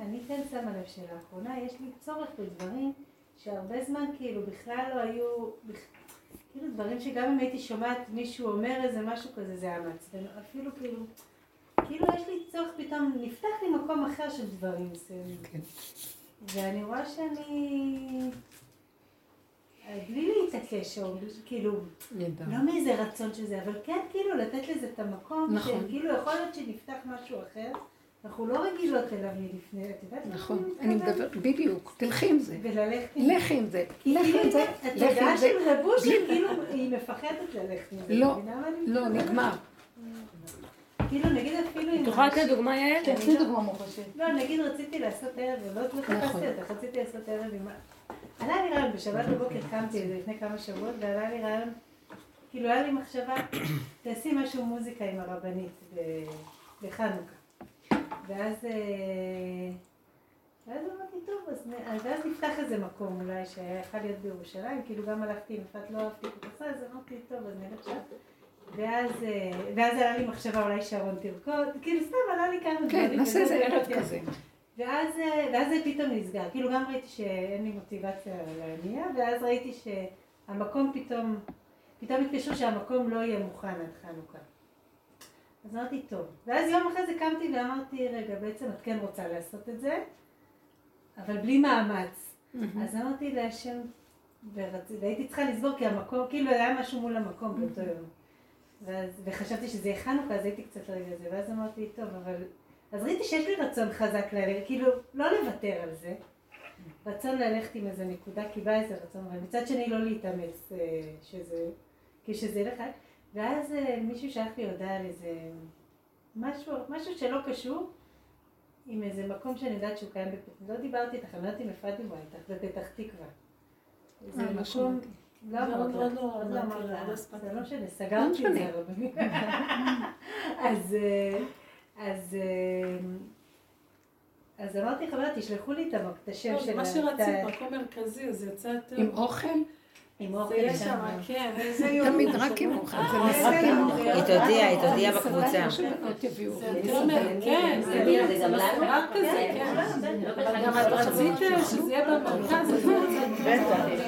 Speaker 1: אני
Speaker 7: כן שמה לב שלאחרונה יש לי צורך בדברים שהרבה זמן כאילו בכלל לא היו, כאילו דברים שגם אם הייתי שומעת מישהו אומר איזה משהו כזה, זה היה מעצבן, אפילו כאילו, כאילו יש לי צורך פתאום, נפתח לי מקום אחר של דברים מסוימים. כן. ואני רואה שאני... בלי להתעקש, או כאילו, לא מאיזה רצון שזה, אבל כן כאילו לתת לזה את המקום, נכון. שכאילו יכול להיות שנפתח משהו אחר, אנחנו לא רגילות אליו מלפני, את יודעת?
Speaker 2: נכון, אני מדברת, בדיוק, תלכי עם זה.
Speaker 7: וללכת
Speaker 2: עם זה. לכי עם זה. לכי עם זה.
Speaker 7: התודעה של רבוש, כאילו, היא מפחדת ללכת עם זה.
Speaker 2: לא, לא, נגמר.
Speaker 7: כאילו נגיד אפילו אם...
Speaker 5: את יכולה לתת דוגמה יעל?
Speaker 1: תתני כן, דוגמה מוחשית.
Speaker 7: לא, נגיד רציתי לעשות ערב, ולא תפסתי אותך, רציתי לעשות ערב עם... עלה לי רעיון, בשבת בבוקר קמתי לפני כמה שבועות, ועלה לי רעיון, כאילו היה לי מחשבה, תעשי משהו מוזיקה עם הרבנית בחנוכה. ואז... אה, ואז אמרתי, טוב, אז, ואז נפתח איזה מקום אולי שהיה יכול להיות בירושלים, כאילו גם הלכתי עם יפעת לא אהבתי את זה, אז אמרתי, טוב, אז נלך שם. ואז, אה, ואז עלה לי מחשבה אולי שרון תרקוד, כאילו סתם עלה לי כמה
Speaker 2: כן, דברים. כן, נעשה איזה ערב כזה.
Speaker 7: ואז, אה, ואז זה פתאום נסגר, כאילו גם ראיתי שאין לי מוטיבציה להניע, ואז ראיתי שהמקום פתאום, פתאום התקשרו שהמקום לא יהיה מוכן עד חנוכה. אז אמרתי, טוב. ואז יום אחרי זה קמתי ואמרתי, רגע, בעצם את כן רוצה לעשות את זה, אבל בלי מאמץ. אז אמרתי להשם, והייתי צריכה לסגור כי המקום, כאילו היה משהו מול המקום באותו יום. ואז, וחשבתי שזה יהיה חנוכה, אז הייתי קצת רגע זה, ואז אמרתי, טוב, אבל... אז ראיתי שיש לי רצון חזק ללכת, כאילו, לא לוותר על זה. רצון ללכת עם איזה נקודה, כי בא איזה רצון, אבל מצד שני לא להתאמץ אה, שזה, כשזה ילך, ואז אה, מישהו שלח לי הודעה על איזה משהו, משהו שלא קשור, עם איזה מקום שאני יודעת שהוא קיים בפתח, לא דיברתי איתך, אני לא יודעת אם הפרעתי בו איתך, בפתח תקווה. זה אה, מקום... לא אמרת, לא, לא, לא אמרת, זה לא משנה, סגרתי את זה. אז, אז, אז אמרתי חבר'ה, תשלחו לי את השם
Speaker 3: של... מה שרצית, מקום מרכזי, אז יצאת...
Speaker 2: עם אוכל?
Speaker 7: עם אוכל
Speaker 3: שם, כן.
Speaker 2: תמיד רק עם אוכל, זה
Speaker 5: משחק עם אוכל. היא תודיע, היא תודיע בקבוצה.
Speaker 3: כן,
Speaker 4: זה גם לנו. רק כזה, כן.
Speaker 3: אבל גם את רצית שזה יהיה במרכז.
Speaker 1: בטח.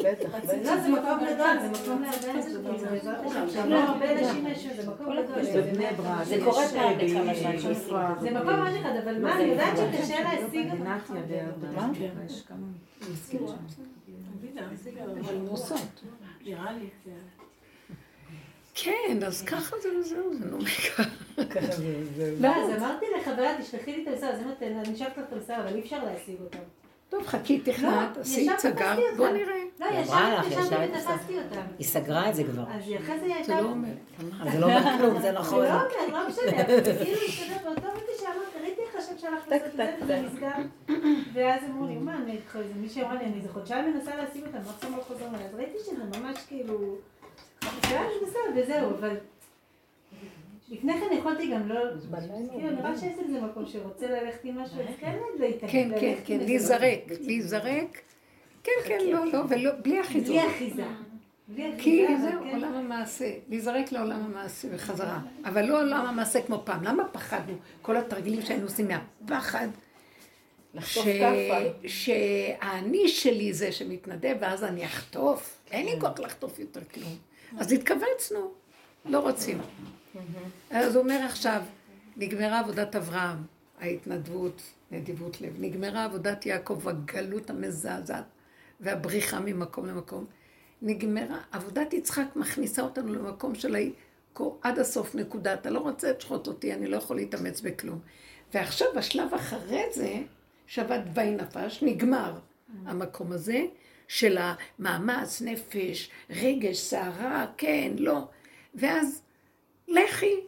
Speaker 1: בטח,
Speaker 7: לא, זה מקום גדול, לא, זה גדול.
Speaker 4: זה קורה פעם בכמה זמן.
Speaker 7: זה מקום ממש אחד, אבל מה, אני יודעת שקשה להשיג אותו.
Speaker 2: מה?
Speaker 3: נראה לי,
Speaker 2: כן, אז ככה זה וזהו, זה נו
Speaker 7: ככה זה. לא, אז אמרתי לחברה, תשלחי לי את המסר, אז אמרתי, אני לך את המסר, אבל אי אפשר להשיג אותם.
Speaker 2: טוב, חכי, תכנת, עשי סגר, בוא נראה.
Speaker 7: לא, ישבתי ותפסתי אותם.
Speaker 5: היא סגרה את זה כבר.
Speaker 7: אז אחרי זה היא הייתה...
Speaker 2: זה לא אומר.
Speaker 5: זה לא אומר כלום, זה נכון.
Speaker 7: זה לא אומר, לא משנה. כאילו, באותו רגע שאמרת, השם שלך לעשות את זה, וזה נסגר. ואז אמרו לי, מה, אני איתך איזה מישהי אמרה לי, אני איזה חודשיים מנסה להשיג אותם, מה עכשיו לא חוזר אז ראיתי שזה ממש כאילו... זה היה בסדר, וזהו, אבל... לפני כן יכולתי גם לא, כאילו נראה שיש איזה מקום שרוצה ללכת עם משהו, אז כן להתעכב.
Speaker 2: כן, כן, כן, להיזרק, להיזרק. כן, כן, לא, לא, ולא, בלי אחיזה.
Speaker 7: בלי אחיזה.
Speaker 2: כי זהו, כן. עולם המעשה, להיזרק לעולם המעשה וחזרה. אבל לא עולם המעשה כמו פעם. למה פחדנו? כל התרגילים שהיינו עושים מהפחד. שהאני שלי זה שמתנדב ואז אני אחטוף. אין לי כוח לחטוף יותר כלום. אז התכווצנו, לא רוצים. אז הוא אומר עכשיו, נגמרה עבודת אברהם, ההתנדבות, נדיבות לב, נגמרה עבודת יעקב, הגלות המזעזעת והבריחה ממקום למקום. נגמרה, עבודת יצחק מכניסה אותנו למקום של עד הסוף נקודה, אתה לא רוצה לשחוט אותי, אני לא יכול להתאמץ בכלום. ועכשיו השלב אחרי זה, שבת וי נפש, נגמר המקום הזה של המאמץ, נפש, רגש, סערה, כן, לא. ואז לכי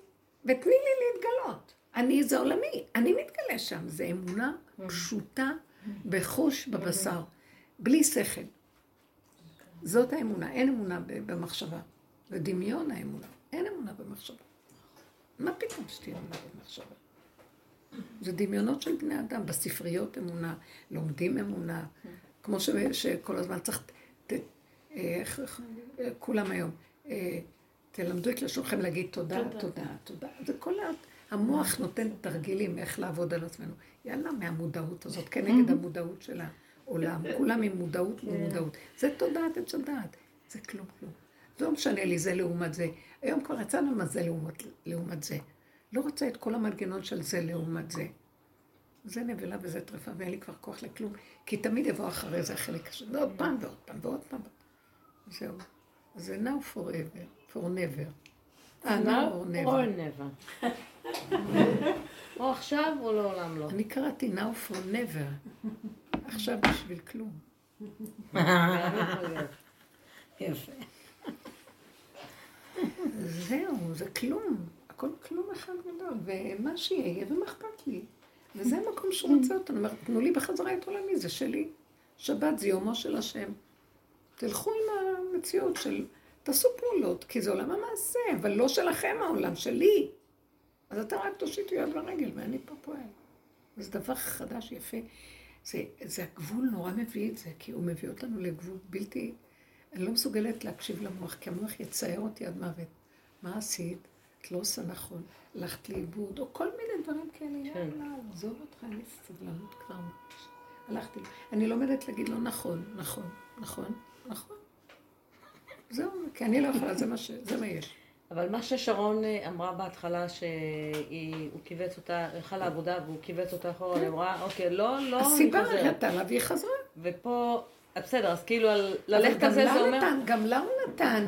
Speaker 2: ותני לי להתגלות. אני, זה עולמי, אני מתגלה שם. זה אמונה פשוטה בחוש בבשר, בלי שכל. זאת האמונה, אין אמונה במחשבה. זה דמיון האמונה, אין אמונה במחשבה. מה פתאום שתהיה אמונה במחשבה? זה דמיונות של בני אדם, בספריות אמונה, לומדים אמונה, כמו ש, שכל הזמן צריך, ת, איך, כולם היום, אה, תלמדו את לשונכם להגיד תודה, תודה, תודה. זה כל המוח נותן תרגילים איך לעבוד על עצמנו. יאללה, מהמודעות הזאת, כנגד המודעות של העולם. כולם עם מודעות ומודעות. זה תודעת עץ הדעת. זה כלום כלום. לא משנה לי זה לעומת זה. היום כבר יצאנו מה זה לעומת, לעומת זה. לא רוצה את כל המנגנון של זה לעומת זה. זה נבלה וזה טרפה, ואין לי כבר כוח לכלום, כי תמיד יבוא אחרי זה החלק השני, ועוד פעם ועוד פעם ועוד פעם. זהו. זה now forever, for never.
Speaker 8: אה, now or never. או עכשיו או לעולם לא.
Speaker 2: אני קראתי now for never. עכשיו בשביל כלום. יפה. זהו, זה כלום. הכל כלום אחד גדול, ומה שיהיה, ומה אכפת לי? וזה המקום שהוא רוצה אותנו. אומר, תנו לי בחזרה את עולמי, זה שלי. שבת זה יומו של השם. תלכו עם המציאות של, תעשו פעולות, כי זה עולם המעשה, אבל לא שלכם העולם, שלי. אז אתה רק תושיטו יד לרגל, ואני פה פועל. זה דבר חדש, יפה. זה, זה הגבול נורא מביא את זה, כי הוא מביא אותנו לגבול בלתי... אני לא מסוגלת להקשיב למוח, כי המוח יצייר אותי עד מוות. מה עשית? את לא עושה נכון, הלכת לאיבוד, או כל מיני דברים כאלה, כן. יאללה, עזוב אותך, אין לי סבלנות כבר. הלכתי, אני לומדת להגיד לא נכון, נכון, נכון, נכון. זהו, כי אני לא יכולה, זה מה, ש... זה מה יש.
Speaker 8: אבל מה ששרון אה, אמרה בהתחלה, שהוא כיווץ אותה, הלכה לעבודה והוא כיווץ אותה אחורה, היא אמרה, אוקיי, לא, לא,
Speaker 2: הסיבה הייתה לה והיא חזרה.
Speaker 8: ופה, בסדר, אז כאילו ללכת על זה זה אומר...
Speaker 2: גם לה הוא נתן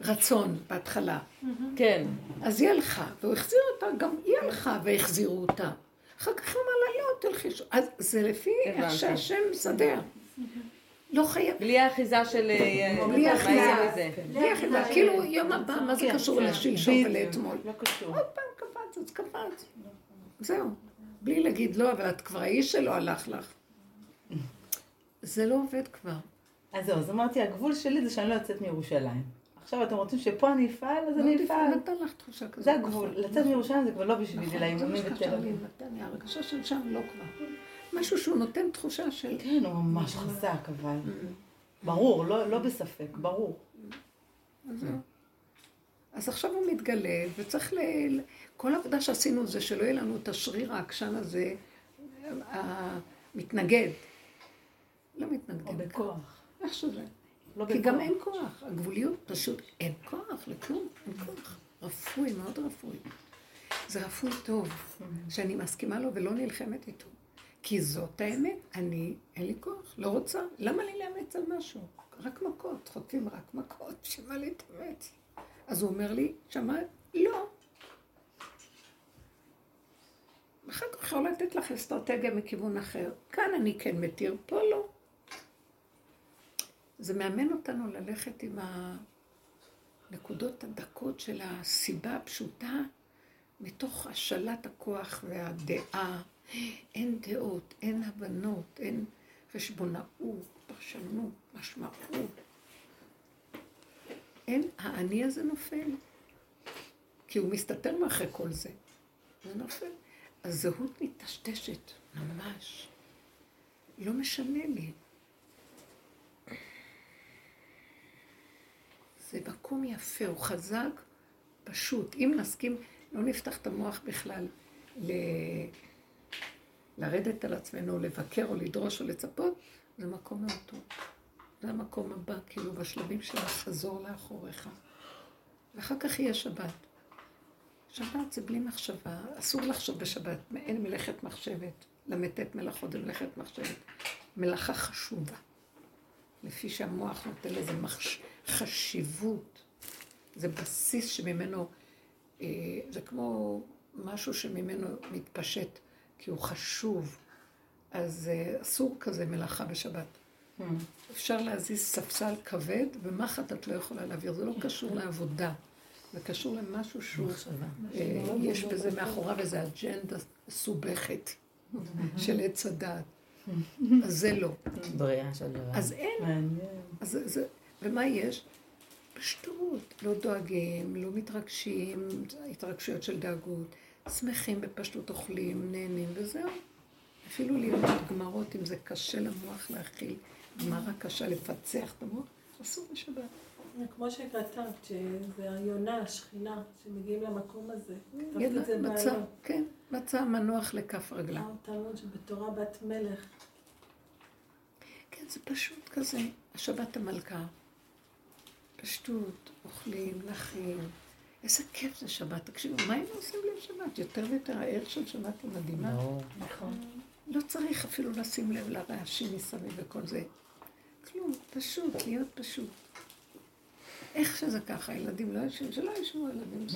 Speaker 2: רצון בהתחלה.
Speaker 8: כן.
Speaker 2: אז היא הלכה, והוא החזיר אותה, גם היא הלכה והחזירו אותה. אחר כך אמר לה, לא, תלכי אז זה לפי איך שהשם מסדר. לא חייב.
Speaker 8: בלי האחיזה של...
Speaker 2: אה, בלי אחיזה. בלי אחיזה. כאילו יום הבא, מה זה קשור לשלשום ולאתמול? לא קשור. עוד פעם קפץ, אז קפץ. זהו. בלי להגיד לא, אבל את כבר האיש שלו הלך לך. זה לא עובד כבר.
Speaker 1: אז זהו, אז אמרתי, הגבול שלי זה שאני לא יוצאת מירושלים. עכשיו אתם רוצים שפה אני אפעל, אז אני אפעל.
Speaker 2: נתן לך תחושה כזאת.
Speaker 1: זה הגבול. לצאת מירושלים זה כבר לא בשבילי, לאימונים
Speaker 2: בתל אביב. נתן לי הרגשה של שם לא כבר. משהו שהוא נותן תחושה של...
Speaker 1: כן, הוא ממש חזק, אבל... ברור, לא, לא בספק, ברור.
Speaker 2: אז עכשיו הוא מתגלה, וצריך ל... כל העבודה שעשינו זה שלא יהיה לנו את השריר העקשן הזה, המתנגד. לא מתנגד.
Speaker 1: או בכוח.
Speaker 2: איך שזה. לא כי גם אין כוח. הגבוליות פשוט אין כוח לכלום, אין כוח. רפוי, מאוד רפוי. זה רפוי טוב, שאני מסכימה לו ולא נלחמת איתו. כי זאת האמת, אני, אין לי כוח, לא רוצה. למה לי לאמץ על משהו? רק מכות, חוטפים רק מכות, שמה להתאמץ? אז הוא אומר לי, שמעת? לא. אחר כך יכול לתת לך אסטרטגיה מכיוון אחר. כאן אני כן מתיר, פה לא. זה מאמן אותנו ללכת עם הנקודות הדקות של הסיבה הפשוטה, מתוך השלט הכוח והדעה. אין דעות, אין הבנות, אין חשבונאות, פרשנות, משמעות. אין, האני הזה נופל. כי הוא מסתתר מאחרי כל זה. זה נופל. הזהות מטשטשת, ממש. לא משנה לי. זה מקום יפה, הוא חזק, פשוט. אם נסכים, לא נפתח את המוח בכלל ל... לרדת על עצמנו, לבקר או לדרוש או לצפות, זה מקום מאוד טוב. זה המקום הבא, כאילו, בשלבים של החזור לאחוריך. ואחר כך יהיה שבת. שבת זה בלי מחשבה, אסור לחשוב בשבת, אין מלאכת מחשבת, ל"ט מלאכות זה מלאכת מחשבת. מלאכה חשובה. לפי שהמוח נותן לזה מחש... חשיבות. זה בסיס שממנו, אה, זה כמו משהו שממנו מתפשט כי הוא חשוב. אז uh, אסור כזה מלאכה בשבת. Mm. אפשר להזיז ספסל כבד, ומחט את לא יכולה להעביר. זה לא קשור לעבודה. זה קשור למשהו שהוא... uh, יש בזה מאחוריו איזו אג'נדה מסובכת של עץ הדעת. אז זה לא.
Speaker 5: בריאה של דבר.
Speaker 2: אז אין. אז זה, ומה יש? פשטות. לא דואגים, לא מתרגשים, התרגשויות של דאגות. שמחים בפשטות אוכלים, נהנים, וזהו. אפילו ללמוד גמרות, אם זה קשה למוח להכיל, גמרה קשה לפצח את המוח, אסור בשבת.
Speaker 3: כמו שכתבת, שזה היונה, השכינה, שמגיעים למקום הזה.
Speaker 2: מצא, כן, מצא מנוח לכף רגלה.
Speaker 3: תלמוד שבתורה בת מלך.
Speaker 2: כן, זה פשוט כזה. השבת המלכה. פשטות, אוכלים, נחים. איזה כיף זה שבת. תקשיבו, מה היינו עושים בלי שבת? יותר ויותר הערך של שבת היא מדהימה.
Speaker 5: לא, נכון.
Speaker 2: לא צריך אפילו לשים לב לרעשים מסביב וכל זה. כלום, פשוט, להיות פשוט. איך שזה ככה, ילדים לא ישבו, שלא ישבו ילדים.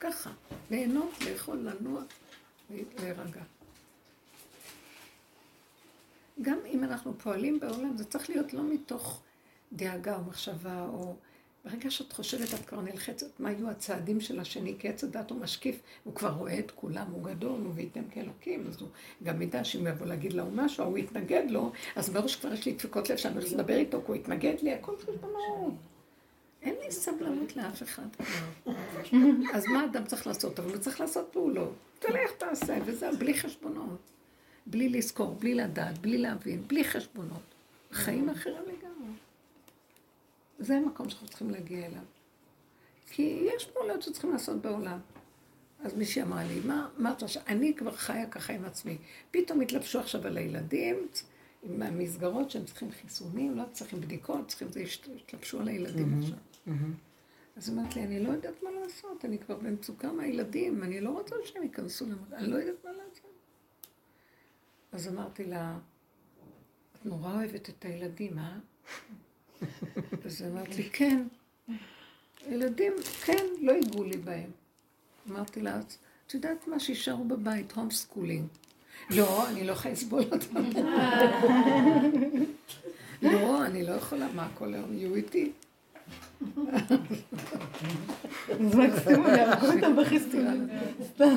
Speaker 2: ככה, ליהנות, לאכול, לנוע, להירגע. גם אם אנחנו פועלים בעולם, זה צריך להיות לא מתוך דאגה או מחשבה, או ברגע שאת חושבת, את כבר נלחצת, מה יהיו הצעדים של השני, כי עץ הדת הוא משקיף, הוא כבר רואה את כולם, הוא גדול, הוא וייתם כאלוקים, אז הוא גם ידע שאם יבוא להגיד לו משהו, הוא יתנגד לו, אז בראש כבר יש לי דפיקות לב שאני הולכת לדבר איתו, כי הוא יתנגד לי, הכל חשבונות. אין לי סבלנות לאף אחד. אז מה אדם צריך לעשות? אבל הוא צריך לעשות פעולות. תלך תעשה, וזהו, בלי חשבונות. בלי לזכור, בלי לדעת, בלי להבין, בלי חשבונות. חיים אחרים לגמרי. זה המקום שאנחנו צריכים להגיע אליו. כי יש פעולות שצריכים לעשות בעולם. אז מישהי אמרה לי, מה, מה את חושבת? אני כבר חיה ככה עם עצמי. פתאום התלבשו עכשיו על הילדים, עם המסגרות שהם צריכים חיסונים, לא צריכים בדיקות, צריכים זה, התלבשו על הילדים עכשיו. אז אמרת לי, אני לא יודעת מה לעשות, אני כבר במצוקה מהילדים, אני לא רוצה שהם ייכנסו למקום, אני לא יודעת מה לעשות. אז אמרתי לה, את נורא אוהבת את הילדים, אה? אז אמרת לי, כן. ילדים, כן, לא ייגעו לי בהם. אמרתי לה, את יודעת מה, שישארו בבית, home schooling. לא, אני לא יכולה לסבול אותם. לא, אני לא יכולה, מה, כל היום יהיו איתי?
Speaker 1: זה מקסימום, יהרגו אותם בחיסון. סתם.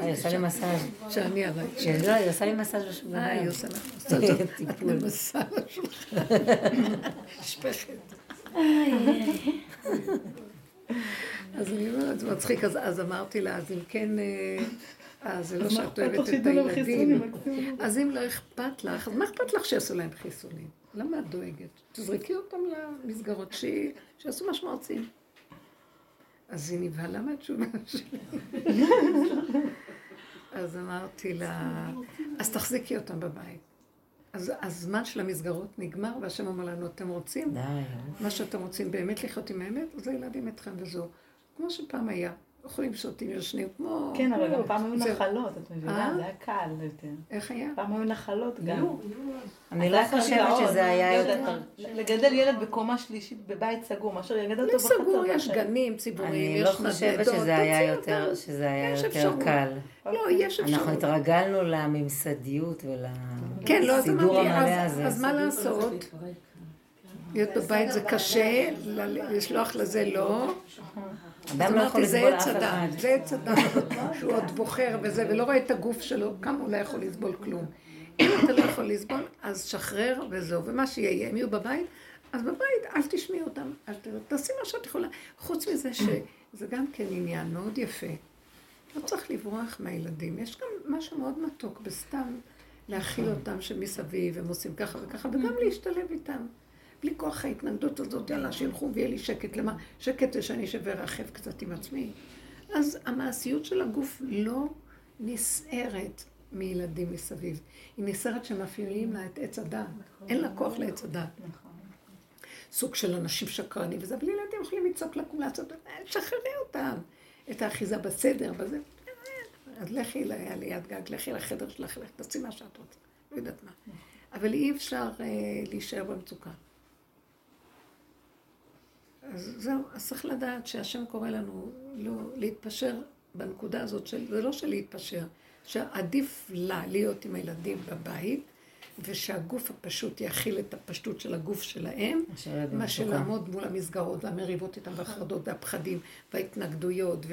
Speaker 5: היא עושה לי מסאז'.
Speaker 2: שאני הרי.
Speaker 5: לא, היא עושה לי מסאז' בשולחן.
Speaker 2: אה, היא עושה לך מסאז'. טיפול. את מסאז' בשולחן. שפכת. אז אני אומרת, זה מצחיק, אז אמרתי לה, אז אם כן, אה, זה לא שאת אוהבת את הילדים. אז אם לא אכפת לך, אז מה אכפת לך שיעשו להם חיסונים? למה את דואגת? תזרקי אותם למסגרות, שיעשו מה שהם רוצים. אז היא נבהלה מהתשובה שלי. אז אמרתי לה, אז תחזיקי אותם בבית. אז הזמן של המסגרות נגמר, והשם אומר לנו, אתם רוצים? מה שאתם רוצים באמת לחיות עם האמת, אז הילדים אתכם וזהו. כמו שפעם היה. אוכלים, שותים, ישנים, כמו...
Speaker 1: כן, אבל גם פעם היו נחלות, את מבינה? זה היה קל יותר.
Speaker 2: איך היה?
Speaker 1: פעם היו נחלות גם.
Speaker 5: אני לא חושבת שזה היה יותר...
Speaker 1: לגדל ילד בקומה שלישית בבית סגור, מאשר לגדל אותו בחצר.
Speaker 2: סגור, יש גנים ציבוריים,
Speaker 5: יש מדדות. אני לא חושבת שזה היה יותר קל.
Speaker 2: לא, יש אפשרות.
Speaker 5: אנחנו התרגלנו לממסדיות
Speaker 2: כן, לא,
Speaker 5: ולסידור המלא הזה.
Speaker 2: אז מה לעשות? להיות בבית זה קשה, לשלוח לזה לא.
Speaker 5: אדם לא יכול לסבול אף
Speaker 2: אחד. זה עץ הדת, שהוא עוד בוחר וזה, ולא רואה את הגוף שלו, כמה הוא לא יכול לסבול כלום. אם אתה לא יכול לסבול, אז שחרר וזהו. ומה שיהיה, הם יהיו בבית, אז בבית אל תשמעי אותם, אל תעשי מה שאת יכולה. חוץ מזה שזה גם כן עניין מאוד יפה. לא צריך לברוח מהילדים. יש גם משהו מאוד מתוק בסתם להכיל אותם שמסביב, הם עושים ככה וככה, וגם להשתלב איתם. בלי כוח ההתנגדות הזאת, יאללה, שילכו ויהיה לי שקט. למה? שקט זה שאני אשב וארחב קצת עם עצמי. אז המעשיות של הגוף לא נסערת מילדים מסביב. היא נסערת שמפעילים לה את עץ הדת. אין לה כוח לעץ הדת. סוג של אנשים שקרנים וזה, אבל ילדים יכולים לצעוק לקום לעשות, שחררי אותם. את האחיזה בסדר, בזה. אז לכי ליד גג, לכי לחדר שלך, לכי תעשי מה שאת רוצה. לא יודעת מה. אבל אי אפשר אה, להישאר במצוקה. אז זהו, אז צריך לדעת שהשם קורא לנו לא להתפשר בנקודה הזאת של, זה לא של להתפשר, שעדיף לה להיות עם הילדים בבית, ושהגוף הפשוט יכיל את הפשטות של הגוף שלהם, מאשר לעמוד מול המסגרות והמריבות איתם והחרדות והפחדים וההתנגדויות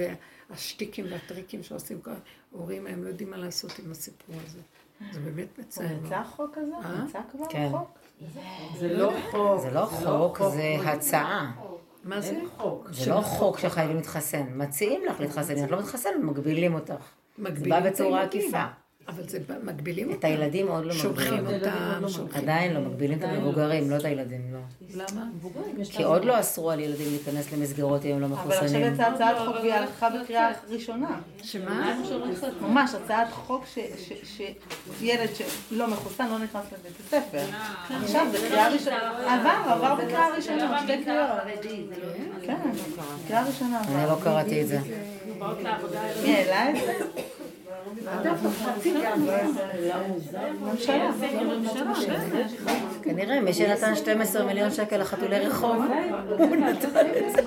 Speaker 2: והשטיקים והטריקים שעושים כל ההורים, הם לא יודעים מה לעשות עם הסיפור הזה. זה באמת מצער.
Speaker 1: הוא יצא החוק הזה? יצא כבר
Speaker 5: כן.
Speaker 1: החוק?
Speaker 6: זה לא חוק.
Speaker 5: זה לא חוק, זה הצעה.
Speaker 2: מה זה?
Speaker 6: חוק.
Speaker 5: זה לא חוק שחייבים להתחסן. מציעים לך להתחסן, אם את לא מתחסנת, מגבילים אותך.
Speaker 2: מגבילים
Speaker 5: זה בא בצורה עקיפה.
Speaker 2: אבל זה מגבילים
Speaker 5: אותם. את הילדים עוד לא
Speaker 2: מגבילים. שולחים אותם.
Speaker 5: עדיין לא, מגבילים את המבוגרים, לא את הילדים, לא.
Speaker 2: למה?
Speaker 5: כי עוד לא אסרו על ילדים להיכנס למסגרות אם לא מחוסנים.
Speaker 1: אבל עכשיו יצאה הצעת חוק והיא הלכה בקריאה ראשונה.
Speaker 2: שמה?
Speaker 1: ממש, הצעת חוק שילד שלא מחוסן לא נכנס לבית הספר. עכשיו זה קריאה ראשונה. עבר, עבר בקריאה ראשונה, שתי קריאות. כן, קריאה ראשונה.
Speaker 5: אני לא קראתי את זה.
Speaker 1: מי העלה את זה?
Speaker 5: כנראה מי שנתן 12 מיליון שקל לחתולי רחוב, הוא נתן את זה.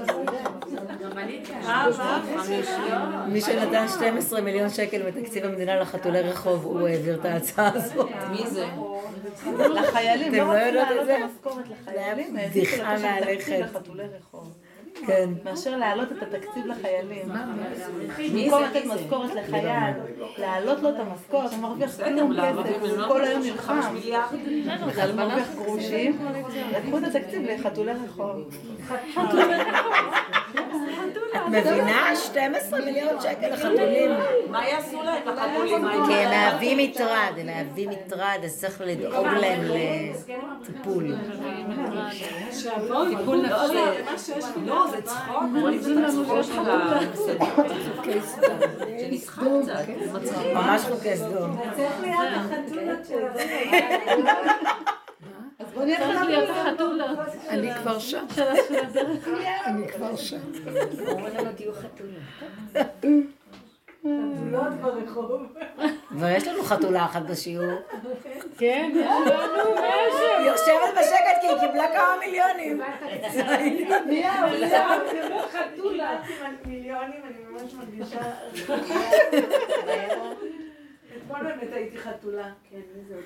Speaker 5: מי שנתן 12 מיליון שקל בתקציב המדינה לחתולי רחוב, הוא העביר את ההצעה הזאת.
Speaker 1: מי זה? לחיילים,
Speaker 5: אתם לא יודעות את זה?
Speaker 1: זה היה
Speaker 5: בדיחה מהלכת. כן.
Speaker 1: מאשר להעלות את התקציב לחיילים. במקום לתת משכורת לחייל, להעלות לו את המשכורת, הוא מרוויח כלום כסף, הוא כל היום נלחם. בכלל מרוויח גרושים, לקחו את התקציב לחתולי רחוב.
Speaker 5: את מבינה? 12 מיליון שקל לחתולים.
Speaker 6: מה יעשו להם לחתולים?
Speaker 5: כי הם מהווים מטרד, הם מהווים מטרד, אז צריך לדאוג להם לטיפול.
Speaker 6: טיפול נפשי. לא, זה צחוק.
Speaker 5: ממש חוקי סדום.
Speaker 7: צריך להיות החתולות של
Speaker 1: בוא נלך
Speaker 2: לחתולות. אני כבר שם. אני כבר שם.
Speaker 5: כבר יש לנו חתולה אחת בשיעור.
Speaker 3: כן, יש לנו משהו.
Speaker 5: היא יושבת בשקט כי היא קיבלה כמה מיליונים.
Speaker 6: חתולה. מיליונים, אני ממש מרגישה... אתמול באמת הייתי חתולה.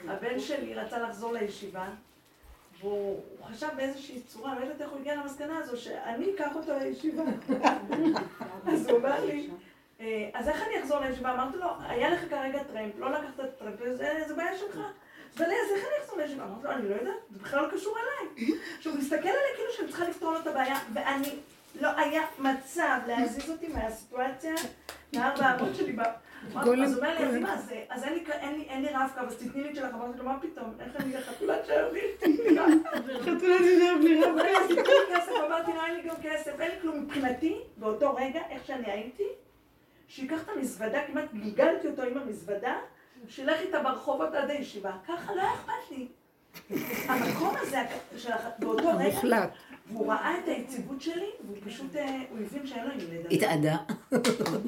Speaker 6: הבן שלי רצה לחזור לישיבה. והוא חשב באיזושהי צורה, לא יודעת איך הוא הגיע למסקנה הזו, שאני אקח אותו לישיבה. אז הוא אומר לי, אז איך אני אחזור לישיבה? אמרתי לו, היה לך כרגע טרמפ, לא לקחת את הטרמפ, זה בעיה שלך. אז אז איך אני אחזור לישיבה? אמרתי לו, אני לא יודעת, זה בכלל לא קשור אליי. שהוא מסתכל עליי כאילו שאני צריכה לפתור לו את הבעיה, ואני, לא היה מצב להזיז אותי מהסיטואציה, מהארבע האבות שלי. אז הוא אומר לי, אז אז אין לי רב-קו, אז תתני לי את שלך. אמרתי לו, מה פתאום? איך אני לחתולה תשאר לי?
Speaker 1: חתולה תשאר בלי רב-קו.
Speaker 6: אמרתי לו, אין לי גם כסף, אין לי כלום. מבחינתי, באותו רגע, איך שאני הייתי, שייקח את המזוודה, כמעט גלגלתי אותו עם המזוודה, שילך איתה ברחובות עד הישיבה. ככה לא היה אכפת לי. המקום הזה, באותו רגע, והוא ראה את היציבות שלי, והוא פשוט, הוא הבין שאין לו עם מי לדבר.
Speaker 5: התאדה.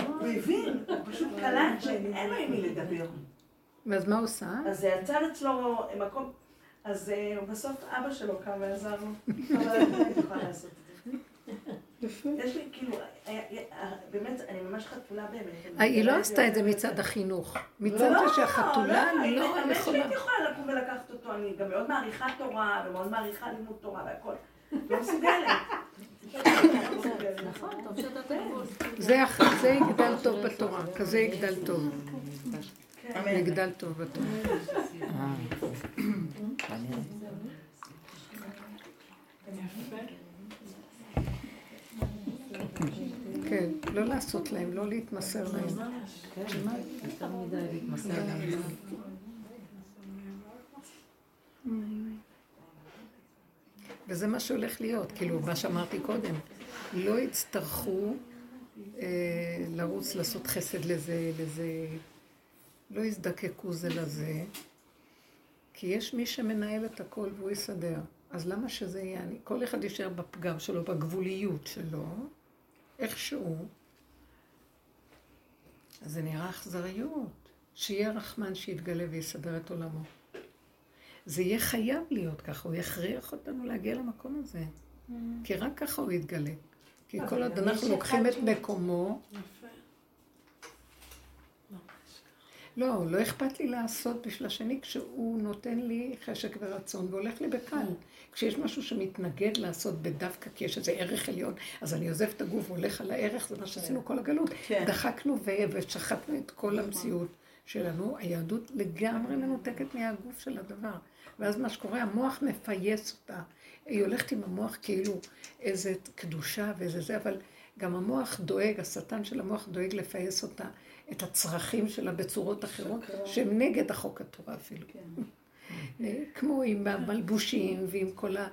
Speaker 6: הוא הבין, הוא פשוט קלט שאין לו עם מי לדבר.
Speaker 2: ואז מה עושה?
Speaker 6: אז זה יצר אצלו מקום, אז בסוף אבא שלו קם ועזר לו, אבל אני יכולה לעשות את זה. יש לי כאילו, באמת, אני ממש חתולה באמת.
Speaker 2: היא לא עשתה את זה מצד החינוך. מצד זה שהחתולה לא
Speaker 6: יכולה. האמת שהייתי יכולה לקום ולקחת אותו, אני גם מאוד מעריכה תורה, ומאוד מעריכה לימוד תורה והכל. לא מסוגלת.
Speaker 2: זה יגדל טוב בתורה, כזה יגדל טוב. יגדל טוב בתורה. כן, לא לעשות להם, לא להתמסר להם. יותר מדי להתמסר להם. וזה מה שהולך להיות, כאילו, מה שאמרתי קודם. לא יצטרכו אה, לרוץ לעשות חסד לזה, לזה, לא יזדקקו זה לזה, כי יש מי שמנהל את הכל והוא יסדר. אז למה שזה יהיה אני? כל אחד יישאר בפגם שלו, בגבוליות שלו, איכשהו. אז זה נראה אכזריות. שיהיה רחמן שיתגלה ויסדר את עולמו. זה יהיה חייב להיות ככה, הוא יכריח אותנו להגיע למקום הזה. Mm. כי רק ככה הוא יתגלה. כי כל עוד אנחנו לוקחים את מקומו... לא, לא אכפת לי לעשות בשביל השני כשהוא נותן לי חשק ורצון והולך לי בקל. כשיש משהו שמתנגד לעשות בדווקא כי יש איזה ערך עליון, אז אני עוזב את הגוף והולך על הערך, זה מה שעשינו כל הגלות. כן. דחקנו ושחטנו את כל המציאות שלנו. היהדות לגמרי מנותקת מהגוף של הדבר. ואז מה שקורה, המוח מפייס אותה. היא הולכת עם המוח כאילו איזה קדושה ואיזה זה, אבל גם המוח דואג, השטן של המוח דואג לפייס אותה, את הצרכים שלה בצורות אחרות, שהן נגד החוק התורה אפילו. כן. כמו עם המלבושים ועם כל ה...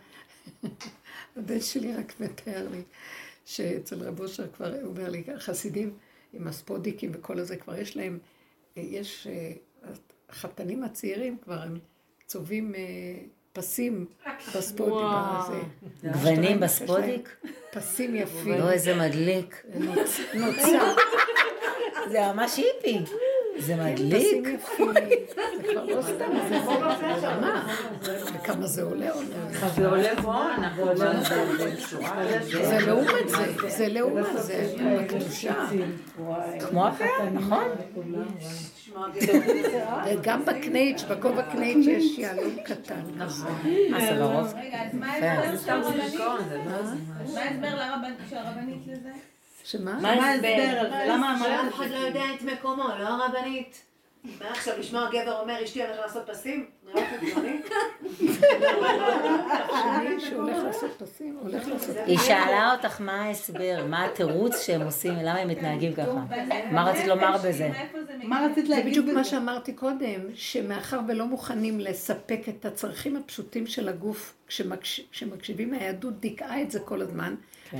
Speaker 2: הבן שלי רק מתאר לי, שאצל רב אושר כבר, הוא אומר לי, חסידים עם הספודיקים וכל הזה, כבר יש להם, יש, החתנים הצעירים כבר, הם צובעים אה, פסים בספודיק.
Speaker 5: גוונים בספודיק?
Speaker 2: פסים יפים.
Speaker 5: לא, איזה מדליק.
Speaker 2: נוצה.
Speaker 5: זה ממש היפי. זה מדליק.
Speaker 2: זה כבר לא סתם, זה מה? וכמה זה עולה
Speaker 6: זה עולה הון,
Speaker 2: זה לעומת זה, זה לעומת זה, בקדושה.
Speaker 5: כמו הפאה, נכון?
Speaker 2: וגם בקנייץ', בכובע קנייץ' יש יהלום קטן. נכון.
Speaker 5: אה, זה ברוב?
Speaker 9: רגע, אז מה ההסבר של הרבנית לזה?
Speaker 2: שמה?
Speaker 1: מה ההסבר זה? למה אמרת
Speaker 9: שאף אחד לא יודע את מקומו, לא הרבנית. מה עכשיו, לשמוע גבר אומר, אשתי הולך לעשות פסים? נראה לך הגיוני?
Speaker 2: לעשות
Speaker 5: היא שאלה אותך מה ההסבר, מה התירוץ שהם עושים, למה הם מתנהגים ככה. מה רצית לומר בזה?
Speaker 1: מה רצית
Speaker 2: זה
Speaker 1: להגיד
Speaker 2: בדיוק
Speaker 1: בזה?
Speaker 2: מה שאמרתי קודם, שמאחר ולא מוכנים לספק את הצרכים הפשוטים של הגוף, כשמקש- כשמקשיבים היהדות דיכאה את זה כל הזמן,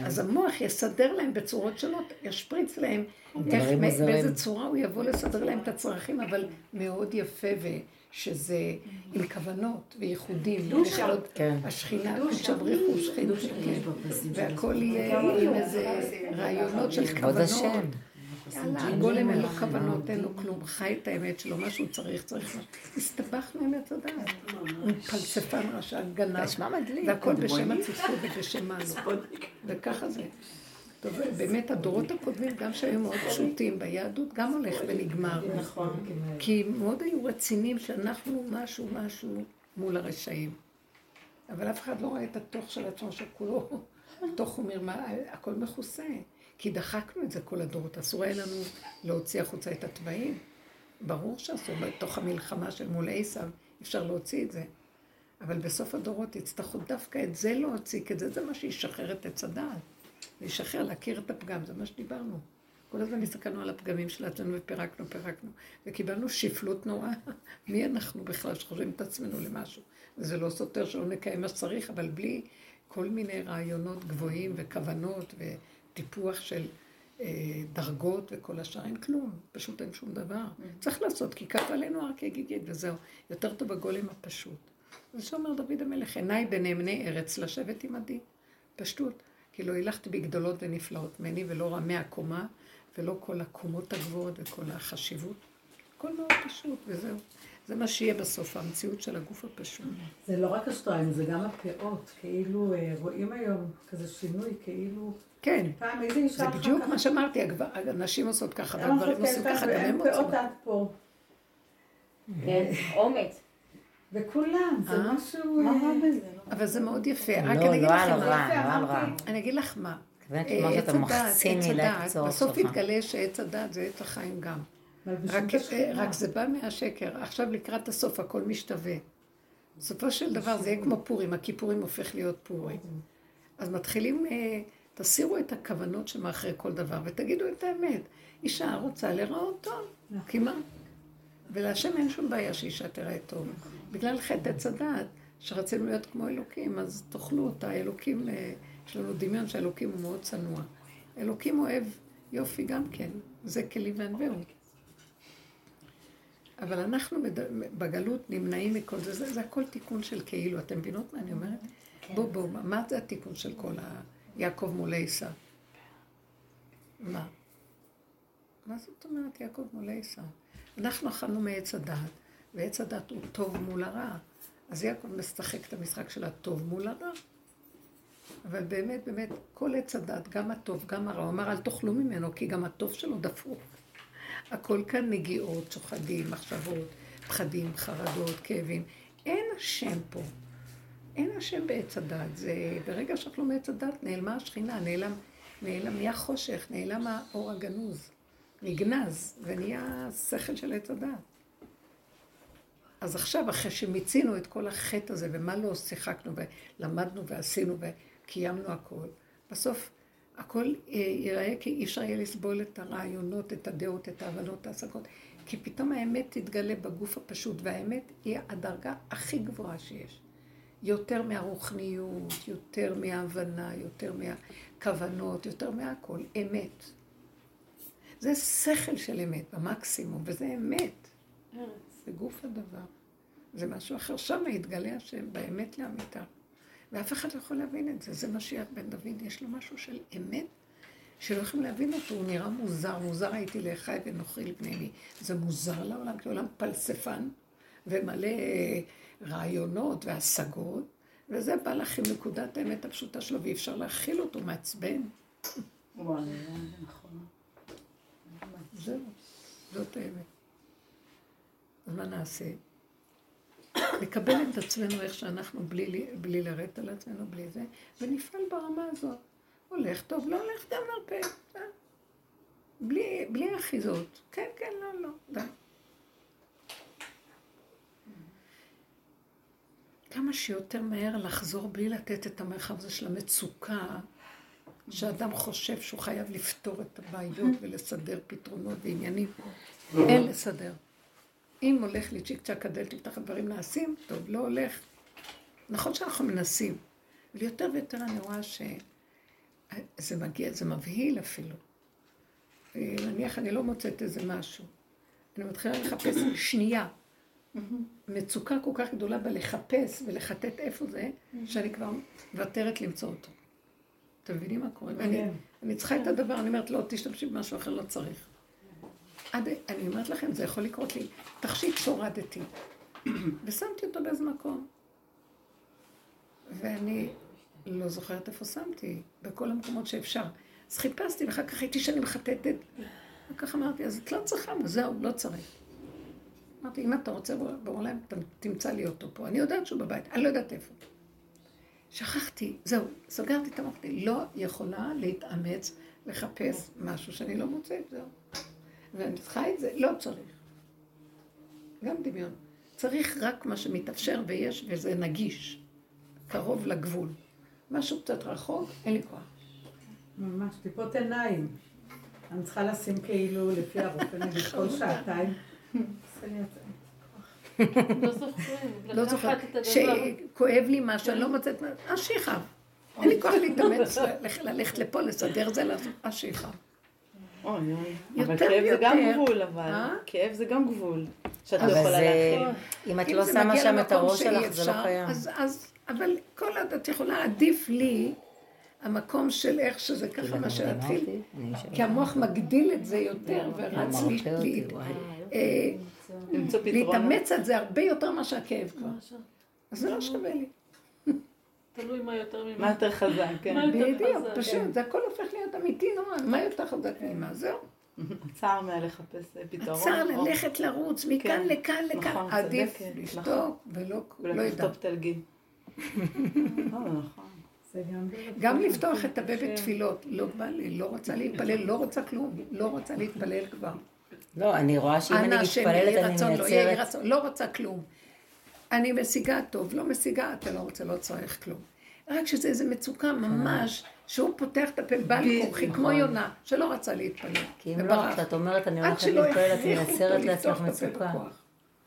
Speaker 2: אז המוח יסדר להם בצורות שונות, ישפריץ להם, איך. באיזה צורה הוא יבוא לסדר להם את הצרכים, אבל מאוד יפה, ושזה עם כוונות וייחודים, ולכלות
Speaker 5: כן.
Speaker 2: השכינה, תשבריחו שכינה, כן, והכל יהיה עם איזה רעיונות של כוונות. הגולם אין לו כוונות, אין לו כלום, חי את האמת שלו, מה שהוא צריך, צריך משהו. הסתבכנו עם עץ הדעת. הוא פלספן רשע, גנב,
Speaker 5: נשמע מדליק.
Speaker 2: והכל בשם הציפור ובשם מה לא. וככה זה. טוב, באמת הדורות הקודמים, גם שהיו מאוד פשוטים ביהדות, גם הולך ונגמר.
Speaker 1: נכון.
Speaker 2: כי מאוד היו רציניים שאנחנו משהו משהו מול הרשעים. אבל אף אחד לא רואה את התוך של עצמו שכולו, תוך הוא מרמה, הכל מכוסה. כי דחקנו את זה כל הדורות, אסור היה לנו להוציא החוצה את התוואים. ברור שאסור, בתוך המלחמה של מול עשיו, אפשר להוציא את זה. אבל בסוף הדורות יצטרכו דווקא את זה להוציא, כי זה, זה מה שישחרר את עץ הדעת. להישחרר, להכיר את הפגם, זה מה שדיברנו. כל הזמן הסתכלנו על הפגמים של עצמנו ופירקנו, פירקנו, וקיבלנו שפלות נוראה. מי אנחנו בכלל שחושבים את עצמנו למשהו? וזה לא סותר שלא נקיים מה שצריך, אבל בלי כל מיני רעיונות גבוהים וכוונות וטיפוח של אה, דרגות וכל השאר, אין כלום, פשוט אין שום דבר. צריך לעשות, כי כף עלינו הר כגיגית, וזהו. יותר טוב הגולם הפשוט. זה שאומר דוד המלך, עיניי בנאמני ארץ לשבת עמדי. פשטות. כי לא הילכתי בגדולות ונפלאות ממני, ולא רמי הקומה, ולא כל הקומות הגבוהות וכל החשיבות. הכל מאוד פשוט, וזהו. זה מה שיהיה בסוף, המציאות של הגוף הפשוט.
Speaker 6: זה לא רק השטריים, זה גם הפאות, כאילו אה, רואים היום כזה שינוי, כאילו...
Speaker 2: כן,
Speaker 6: פעם איזה אישה
Speaker 2: זה בדיוק מה שאמרתי, הנשים עושות ככה, והגברים עושים
Speaker 6: ככה,
Speaker 2: גם הם רוצים.
Speaker 6: פאות עד פה.
Speaker 4: כן, אומץ.
Speaker 6: וכולם, זה
Speaker 2: אה?
Speaker 6: משהו...
Speaker 1: מה
Speaker 6: אה,
Speaker 1: רע בזה?
Speaker 2: אבל זה מאוד יפה. רק
Speaker 5: לא,
Speaker 2: אני אגיד
Speaker 5: לא על
Speaker 2: מה.
Speaker 5: לא.
Speaker 2: אני אגיד לך מה. אה, עץ הדעת, בסוף. יתגלה שעץ הדעת זה עץ החיים גם.
Speaker 6: מלבישים
Speaker 2: רק, זה בא מהשקר. עכשיו לקראת הסוף הכל משתווה. בסופו של דבר זה יהיה כמו פורים, הכיפורים הופך להיות פורים. אז מתחילים, אה, תסירו את הכוונות שמאחורי כל דבר ותגידו את האמת. אישה רוצה להיראות טוב, כי מה? ולהשם אין שום בעיה שאישה תראה טוב. בגלל חטא עץ הדעת, שרצינו להיות כמו אלוקים, אז תאכלו אותה. אלוקים, יש לנו דמיון שאלוקים הוא מאוד צנוע. אלוקים אוהב יופי גם כן, זה כלי וענווהו. אבל אנחנו בגלות נמנעים מכל זה, זה, זה הכל תיקון של כאילו, אתם מבינות מה אני אומרת? בואו, בואו, מה- מה זה התיקון של כל ה... יעקב מול עשיו? מה? מה זאת אומרת יעקב מול עשיו? אנחנו אכלנו מעץ הדת, ועץ הדת הוא טוב מול הרע. אז יעקב משחק את המשחק של הטוב מול הרע. אבל באמת, באמת, כל עץ הדת, גם הטוב, גם הרע, הוא אמר, אל תאכלו ממנו, כי גם הטוב שלו דפוק. הכל כאן נגיעות, שוחדים, מחשבות, פחדים, חרדות, כאבים. אין השם פה. אין השם בעץ הדת. זה ברגע שאכלו מעץ הדת, נעלמה השכינה, נעלם, נעלם, נהיה חושך, נעלם האור הגנוז. נגנז, ונהיה שכל של עץ הדת. אז עכשיו, אחרי שמיצינו את כל החטא הזה, ומה לא שיחקנו, ולמדנו ועשינו וקיימנו הכל, בסוף הכל אה, ייראה כי אי אפשר יהיה לסבול את הרעיונות, את הדעות, את ההבנות, את ההשגות. כי פתאום האמת תתגלה בגוף הפשוט, והאמת היא הדרגה הכי גבוהה שיש. יותר מהרוחניות, יותר מההבנה, יותר מהכוונות, יותר מהכל. אמת. זה שכל של אמת, במקסימום, וזה אמת. זה גוף הדבר. זה משהו אחר. שם יתגלה השם באמת לאמיתה. ואף אחד לא יכול להבין את זה. זה משיח בן דוד, יש לו משהו של אמת, שלא יכולים להבין אותו, הוא נראה מוזר. מוזר הייתי לאחי ונוכרי לבני. זה מוזר לעולם, כי עולם פלספן ומלא רעיונות והשגות, וזה בא לך עם נקודת האמת הפשוטה שלו, ואי אפשר להכיל אותו, מעצבן.
Speaker 1: נכון.
Speaker 2: זהו, זאת האמת. אז מה נעשה? לקבל את עצמנו איך שאנחנו, בלי, בלי לרדת על עצמנו, בלי זה, ונפעל ברמה הזאת. הולך טוב, לא הולך גם נרפה. אה? בלי, בלי אחיזות. כן, כן, לא, לא, די. כמה שיותר מהר לחזור בלי לתת את המרחב הזה של המצוקה, שאדם חושב שהוא חייב לפתור את הבעיות ולסדר פתרונות ועניינים. אין לסדר. אם הולך לי צ'יק צ'אק הדלת, תפתח הדברים נעשים, טוב, לא הולך. נכון שאנחנו מנסים, אבל יותר ויותר אני רואה שזה מגיע, זה מבהיל אפילו. אה, נניח אני לא מוצאת איזה משהו. אני מתחילה לחפש שנייה. מצוקה כל כך גדולה בלחפש ולחטט איפה זה, שאני כבר מוותרת למצוא אותו. אתם מבינים מה קורה? אני צריכה את הדבר, אני אומרת, לא, תשתמשי במשהו אחר, לא צריך. עד, אני אומרת לכם, זה יכול לקרות לי. תכשיט שהורדתי, ושמתי אותו באיזה מקום. ואני לא זוכרת איפה שמתי, בכל המקומות שאפשר. אז חיפשתי, ואחר כך הייתי שאני מחטטת. וכך אמרתי, אז את לא צריכה, זהו, לא צריך. אמרתי, אם אתה רוצה בעולם, תמצא לי אותו פה. אני יודעת שהוא בבית, אני לא יודעת איפה. שכחתי, זהו, סגרתי את המוח, לא יכולה להתאמץ לחפש משהו שאני לא מוצאת, זהו. ואני צריכה את זה, לא צריך. גם דמיון. צריך רק מה שמתאפשר ויש, וזה נגיש, קרוב לגבול. משהו קצת רחוק, אין לי כוח.
Speaker 7: ממש, טיפות עיניים. אני צריכה לשים כאילו לפי הרופא, נגיד כל שעתיים.
Speaker 2: לא. לא זוכרת. שכואב לי משהו, אני לא מוצאת, אז שיכאב. אין לי כוח להתאמץ, ללכת לפה, לסדר זה, לעשות, אז שיכאב.
Speaker 1: אוי אוי. אבל כאב זה גם גבול, אבל. אה? כאב זה גם גבול. שאת לא יכולה להכיל.
Speaker 5: אם את לא שמה שם את הראש שלך, זה לא קיים.
Speaker 2: אבל כל עוד את יכולה, עדיף לי המקום של איך שזה ככה, מה שנתחיל. כי המוח מגדיל את זה יותר, ורץ אה, להתאמץ על זה הרבה יותר מאשר הכאב כבר. אז זה לא שווה לי.
Speaker 3: תלוי מה יותר ממה.
Speaker 1: מה יותר חזק, כן.
Speaker 2: בדיוק, פשוט, זה הכל הופך להיות אמיתי נורא, מה יותר חזק ממה, זהו.
Speaker 1: הצער מהלחפש פתרון.
Speaker 2: הצער ללכת לרוץ מכאן כן. לכאן לכאן, נכון, עדיף לשתוק ולא ידע.
Speaker 1: ולכתוב תלגים. נכון.
Speaker 2: גם לפתוח את הפה בתפילות, לא בא לי, לא רוצה להתפלל, לא רוצה כלום, לא רוצה להתפלל כבר.
Speaker 5: לא, אני רואה שאם אני מתפללת אני
Speaker 2: לא מייצרת... לא רוצה כלום. אני משיגה טוב, לא משיגה, אתה לא רוצה, לא צריך כלום. רק שזה איזו מצוקה ממש, שהוא פותח את הפה, בא לכוחי, כמו נכון. יונה, שלא רצה להתפלל.
Speaker 5: כי אם לא, כשאת אומרת, אני הולכת להתפלל, את מייצרת לעצמך מצוקה.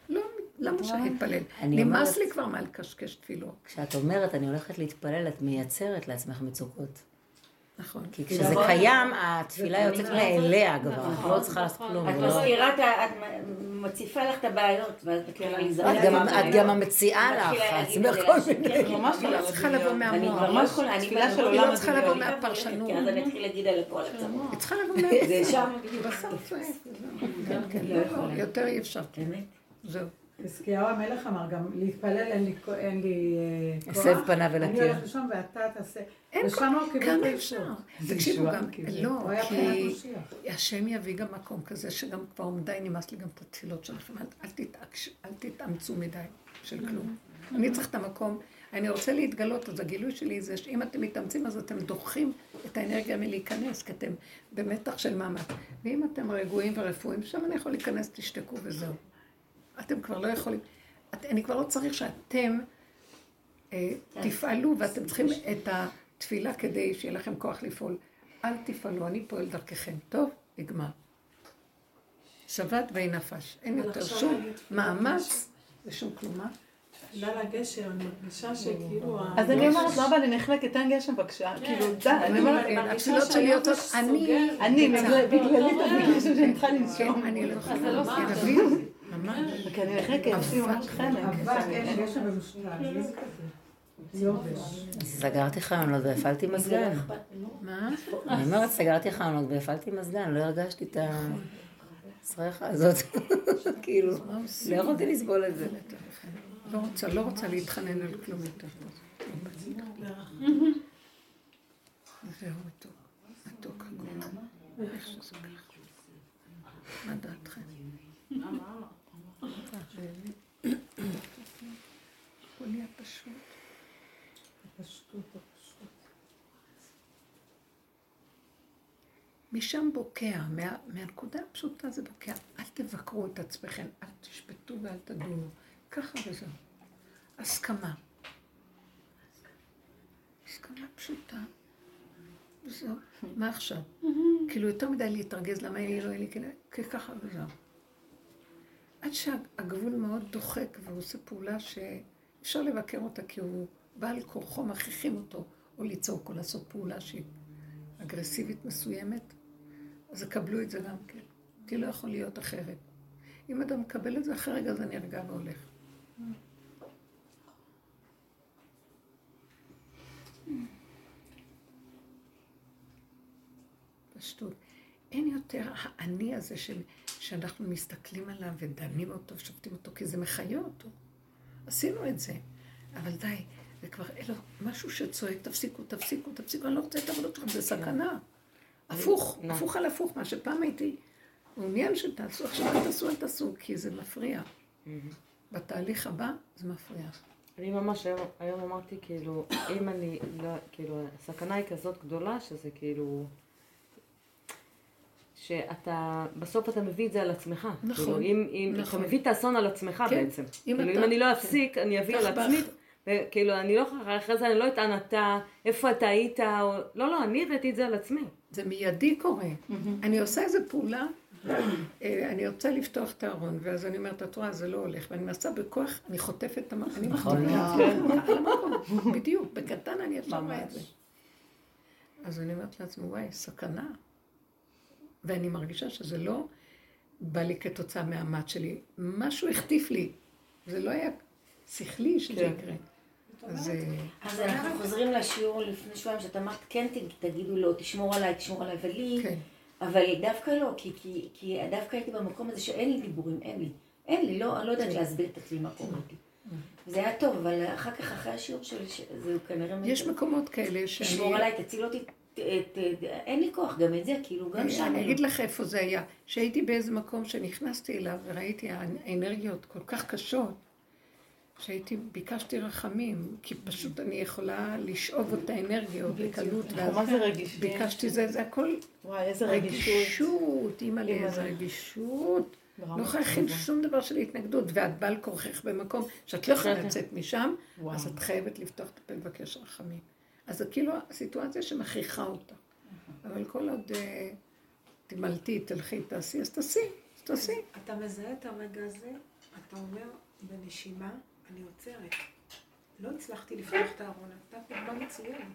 Speaker 2: לא, למה שאני אתפלל? נמאס לי כבר מהלקשקש תפילות.
Speaker 5: כשאת אומרת, אני הולכת להתפלל, את מייצרת לעצמך מצוקות.
Speaker 2: נכון.
Speaker 5: כי כשזה קיים, התפילה יוצאת מאליה כבר, את לא צריכה לעשות כלום.
Speaker 4: את מזכירה, את מציפה לך את הבעיות, ואז מתחילה להיזרק.
Speaker 5: את גם המציעה לך, מיני...
Speaker 2: ממש לא צריכה לבוא מהמוח. עולם... היא לא צריכה לבוא מהפרשנות.
Speaker 4: כי אז אני אתחיל להגיד על הכל
Speaker 2: עצמות. היא צריכה לבוא מהפרשנות.
Speaker 4: זה שם בדיוק.
Speaker 2: יותר אי אפשר. זהו.
Speaker 7: חזקיהו המלך אמר גם, להתפלל אין לי כוח.
Speaker 5: הסב פניו אל
Speaker 7: הקיר. אני הולך לשם ואתה תעשה. הוא קיבל
Speaker 2: כמה אפשר. תקשיבו גם, לא, כי השם יביא גם מקום כזה, שגם כבר די נמאס לי גם את התפילות שלכם. אל תתאמצו מדי של כלום. אני צריך את המקום. אני רוצה להתגלות, אז הגילוי שלי זה שאם אתם מתאמצים, אז אתם דוחים את האנרגיה מלהיכנס, כי אתם במתח של מאמץ. ואם אתם רגועים ורפואיים, שם אני יכול להיכנס, תשתקו וזהו. אתם כבר לא יכולים, את, אני כבר לא צריך שאתם אה, תפעלו ואתם צריכים את התפילה כדי שיהיה לכם כוח לפעול. אל תפעלו, אני פועל דרככם. טוב, נגמר. שבת ואי נפש. אין יותר שום מאמץ ושום כלומה.
Speaker 3: בגלל הגשר, אני מרגישה שכאילו...
Speaker 1: אז אני אומרת, לא בא לי נחלק, תן גשם בבקשה. כאילו, די, אני אומרת,
Speaker 2: התפילות שלי יוצאות, אני...
Speaker 1: אני, בגללי תביא גשם שאני צריכה לנשום.
Speaker 2: כן, אני לא יכולה. ממש.
Speaker 1: כי אני נחלקת, יש לי ממש חלק.
Speaker 5: סגרתי חלונות והפעלתי מזגן.
Speaker 2: מה?
Speaker 5: אני אומרת, סגרתי חלונות והפעלתי מזגן, לא הרגשתי את הסרחה הזאת. כאילו, לא יכולתי לסבול את זה.
Speaker 2: לא רוצה, לא רוצה להתחנן על כלום יותר. זהו מתוק, מתוק. איך שזה ככה. מה דעתכם? הכל נהיה פשוט. משם בוקע, מה, מהנקודה הפשוטה זה בוקע. אל תבקרו את עצמכם, אל תשפטו ואל תדונו. ככה וזהו. הסכמה. הסכמה פשוטה. וזהו. מה עכשיו? כאילו יותר מדי להתרגז, למה אין לי, לא אין לי, כאילו, ככה וזהו. עד שהגבול מאוד דוחק והוא עושה פעולה שאפשר לבקר אותה כי הוא בעל כורחו, מכריחים אותו או לצעוק או לעשות פעולה שהיא אגרסיבית מסוימת, אז יקבלו את זה גם כן. כי לא יכול להיות אחרת. אם אדם מקבל את זה, אחרי רגע זה נרגע והולך. פשטות. אין יותר האני הזה של, שאנחנו מסתכלים עליו ודנים אותו ושופטים אותו, כי זה מחיה אותו. עשינו את זה. אבל די, זה כבר אלו, משהו שצועק, תפסיקו, תפסיקו, תפסיקו, אני לא רוצה את העבודות שלכם, זה סכנה. הפוך, הפוך על הפוך, מה שפעם הייתי מעוניין שתעשו, עכשיו אל תעשו, אל תעשו, כי זה מפריע. בתהליך הבא זה מפריע.
Speaker 8: אני ממש היום, היום אמרתי, כאילו, אם אני לא, כאילו, הסכנה היא כזאת גדולה, שזה כאילו... שאתה, בסוף אתה מביא את זה על עצמך.
Speaker 2: נכון.
Speaker 8: כאילו, אם, אם
Speaker 2: נכון.
Speaker 8: אתה מביא את האסון על עצמך
Speaker 2: כן.
Speaker 8: בעצם.
Speaker 2: אם
Speaker 8: כאילו,
Speaker 2: אתה-
Speaker 8: אם אני לא אפסיק, אני אביא על עצמי. וכאילו, אני לא אחרי זה אני לא אטען אתה, איפה אתה היית, או... לא, לא, אני הבאתי את זה על עצמי.
Speaker 2: זה מיידי קורה. אני עושה איזה פעולה, אה, אני רוצה לפתוח את הארון, ואז אני אומרת, את רואה, זה לא הולך, ואני מנסה בכוח, אני חוטפת את המקום, אני
Speaker 5: נכון.
Speaker 2: מחטיפה על המקום, בדיוק, בקטן אני ישר רואה את זה. אז אני אומרת לעצמי, וואי, סכנה. ואני מרגישה שזה לא בא לי כתוצאה מהמט שלי, משהו החטיף לי. זה לא היה שכלי שזה יקרה. אז אה,
Speaker 4: אז אנחנו חוזרים לשיעור לפני שבועיים, שאת אמרת, כן תגידו לו, תשמור עליי, תשמור עליי, ולי,
Speaker 2: כן.
Speaker 4: אבל דווקא לא, כי, כי, כי דווקא הייתי במקום הזה שאין לי דיבורים, אין לי. אין לי, לא, אני לא יודעת להסביר את עצמי מה קורה איתי. זה היה טוב, אבל אחר כך, אחרי השיעור שלי, זה כנראה...
Speaker 2: יש מקומות כאלה שאני...
Speaker 4: תשמור עליי, תציל אותי, אין לי כוח, גם את זה, כאילו, גם שם.
Speaker 2: אני
Speaker 4: לא.
Speaker 2: אגיד לך איפה זה היה. שהייתי באיזה מקום שנכנסתי אליו וראיתי האנרגיות כל כך קשות, שהייתי, ביקשתי רחמים, כי פשוט אני יכולה לשאוב את האנרגיות בקלות. ואז
Speaker 1: מה זה רגיש?
Speaker 2: ביקשתי זה, זה הכל
Speaker 1: וואי, איזה רגישות.
Speaker 2: רגישות, אימא'לה. איזה רגישות. לא יכולה להכין שום דבר של התנגדות, ואת בעל כורכך במקום שאת לא יכולה לצאת משם. אז את חייבת לפתוח את הפה ולבקש רחמים. אז זה כאילו הסיטואציה שמכריחה אותה. אבל כל עוד אה, תמלטי, תלכי, תעשי, אז תעשי, אז תעשי.
Speaker 3: אתה מזהה את הרגע הזה, אתה אומר בנשימה, אני עוצרת. לא הצלחתי לפתוח את הארון, נתת דוגמה מצוינת.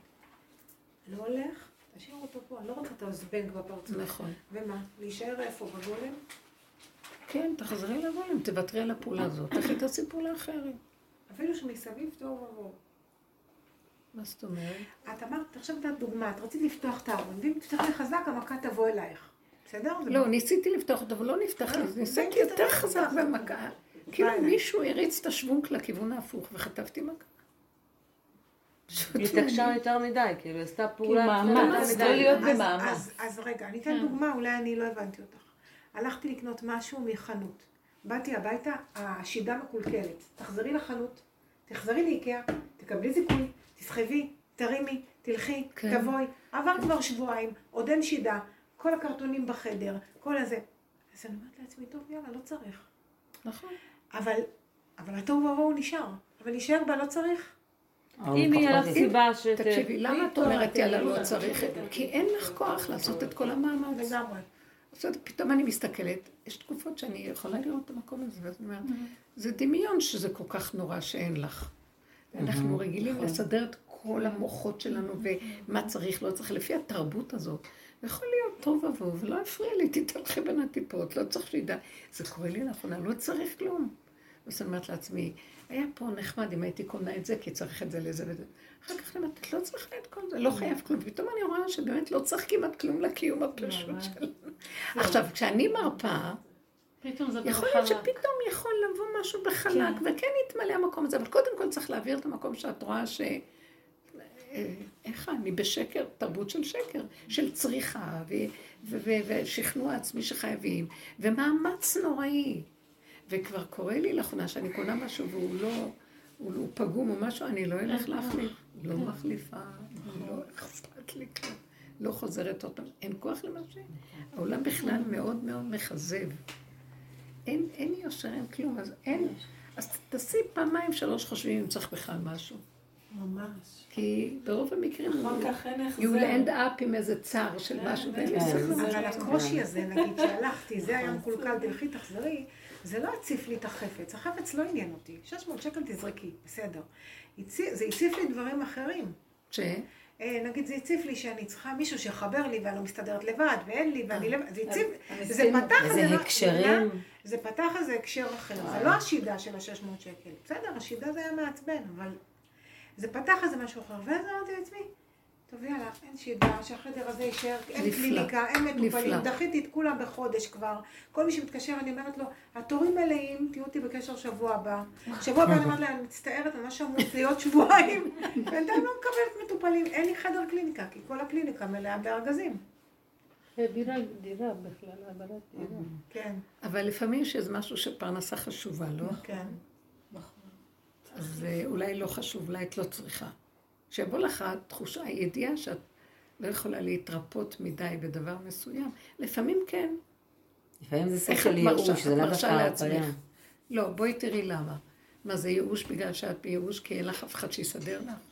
Speaker 3: לא הולך, תשאיר אותו פה, אני לא רוצה את הזבנג בפרצוף.
Speaker 2: נכון.
Speaker 3: ומה, להישאר איפה, בגולם?
Speaker 2: כן, תחזרי לגולם, תוותרי על הפעולה הזאת, לכי תעשי פעולה אחרת.
Speaker 3: אפילו שמסביב תוהו ובוהו.
Speaker 2: מה זאת אומרת?
Speaker 3: את אמרת, עכשיו נתת דוגמה, את רצית לפתוח את הארון, ואם תפתחי חזק, המכה תבוא אלייך. בסדר?
Speaker 2: לא, ניסיתי לפתוח אותו, אבל לא נפתח לי, ניסיתי יותר חזק במכה. כאילו מישהו הריץ את השוונק לכיוון ההפוך, וחטפתי מכה. פשוט
Speaker 8: היא התעקשה יותר מדי, כאילו, היא עשתה פעולה...
Speaker 1: מאמץ,
Speaker 8: יותר
Speaker 1: לא
Speaker 8: מדי.
Speaker 1: להיות במאמץ.
Speaker 3: אז- אז רגע, אני אתן דוגמה, אולי אני לא הבנתי אותך. הלכתי לקנות משהו מחנות. באתי הביתה, השידה מקולקלת. תחזרי לחנות, תחזרי לאיקאה, תקבלי זיכוי, תסחבי, תרימי, תלכי,
Speaker 2: כן.
Speaker 3: תבואי. עבר כבר שבועיים, עוד אין שידה, כל הקרטונים בחדר, כל הזה. אז אני אומרת לעצמי, טוב, יאללה, לא צריך.
Speaker 2: נכון.
Speaker 3: אבל, אבל התוהו ובוהו נשאר. אבל להישאר בה לא צריך.
Speaker 8: אם יהיה לך סיבה ש...
Speaker 2: תקשיבי, למה את אומרת יאללה לא צריך? כי אין לך כוח לעשות את כל המאמץ.
Speaker 3: לגמרי.
Speaker 2: עכשיו פתאום אני מסתכלת, יש תקופות שאני יכולה לראות את המקום הזה, ואז אני אומרת, זה דמיון שזה כל כך נורא שאין לך. אנחנו רגילים
Speaker 5: נכון.
Speaker 2: לסדר את כל המוחות שלנו ומה צריך, לא צריך, לפי התרבות הזאת. יכול להיות טוב עבור, ולא יפריע לי, תתהלכי בין הטיפות, לא צריך שידע. זה קורה לי לאחרונה, לא צריך כלום. אז אני אומרת לעצמי, היה פה נחמד אם הייתי קונה את זה, כי צריך את זה לזה וזה. אחר כך אני אומרת, את לא צריכה את כל זה, לא חייב כלום. פתאום אני רואה שבאמת לא צריך כמעט כלום לקיום הפשוט שלנו. עכשיו, כשאני
Speaker 7: זה
Speaker 2: יכול להיות שפתאום יכול לבוא משהו בחלק, וכן יתמלא המקום הזה, אבל קודם כל צריך להעביר את המקום שאת רואה ש... איך אני בשקר, תרבות של שקר, של צריכה ושכנוע עצמי שחייבים, ומאמץ נוראי. וכבר קורה לי לאחרונה שאני קונה משהו והוא לא, הוא, הוא פגום או משהו, אני לא אלך להחליף. לא מחליפה, לא אכפת לי כלום. לא חוזרת פעם. אין כוח למה ש... העולם בכלל מאוד מאוד מכזב. אין, אין יושר, אין כלום, אז אין. אז תעשי פעמיים שלוש חושבים אם צריך בכלל משהו.
Speaker 6: ממש.
Speaker 2: כי ברוב המקרים
Speaker 6: אחר כך אין
Speaker 2: you
Speaker 6: החזר.
Speaker 2: will end up עם איזה צער של משהו, ואין לי ספק.
Speaker 3: אבל הקושי הזה, נגיד שהלכתי, זה היה מקולקל, תלכי תחזרי, זה לא הציף לי את החפץ. החפץ לא עניין אותי. 600 שקל תזרקי, בסדר. זה הציף לי דברים אחרים.
Speaker 2: ש?
Speaker 3: אה, נגיד זה הציף לי שאני צריכה מישהו שיחבר לי ואני לא מסתדרת לבד ואין לי ואני לבד, זה הציף, זה פתח
Speaker 5: איזה
Speaker 3: איזה-
Speaker 5: הקשרים.
Speaker 3: זה פתח איזה הקשר אחר, זה לא השידה של ה-600 שקל, בסדר, השידה זה היה מעצבן, אבל זה פתח איזה משהו אחר, ואז אמרתי לעצמי, טוב יאללה, אין שידה, שהחדר הזה יישאר, אין
Speaker 2: נפלא.
Speaker 3: קליניקה, אין מטופלים,
Speaker 2: נפלא.
Speaker 3: דחיתי את כולם בחודש כבר, כל מי שמתקשר אני אומרת לו, התורים מלאים, תהיו אותי בקשר שבוע הבא, שבוע הבא אני אומרת להם, אני מצטערת, אני ממש אמור להיות שבועיים, בינתיים לא מקבלת מטופלים, אין לי חדר קליניקה, כי כל הקליניקה מלאה בארגזים,
Speaker 7: דירה, דירה בכלל, העברת דירה.
Speaker 3: כן,
Speaker 2: אבל לפעמים יש איזה משהו שפרנסה חשובה, לא?
Speaker 3: כן.
Speaker 2: אז אה, אולי לא חשוב, אולי את לא צריכה. שיבוא לך התחושה, הידיעה שאת לא יכולה להתרפות מדי בדבר מסוים. לפעמים כן.
Speaker 5: לפעמים זה סוג של ייאוש, זה לאו
Speaker 2: מרשה
Speaker 5: דווקא? הרפאיה.
Speaker 2: לא, בואי תראי למה. מה זה ייאוש בגלל שאת בייאוש כי אין לך אף אחד שיסדר לך?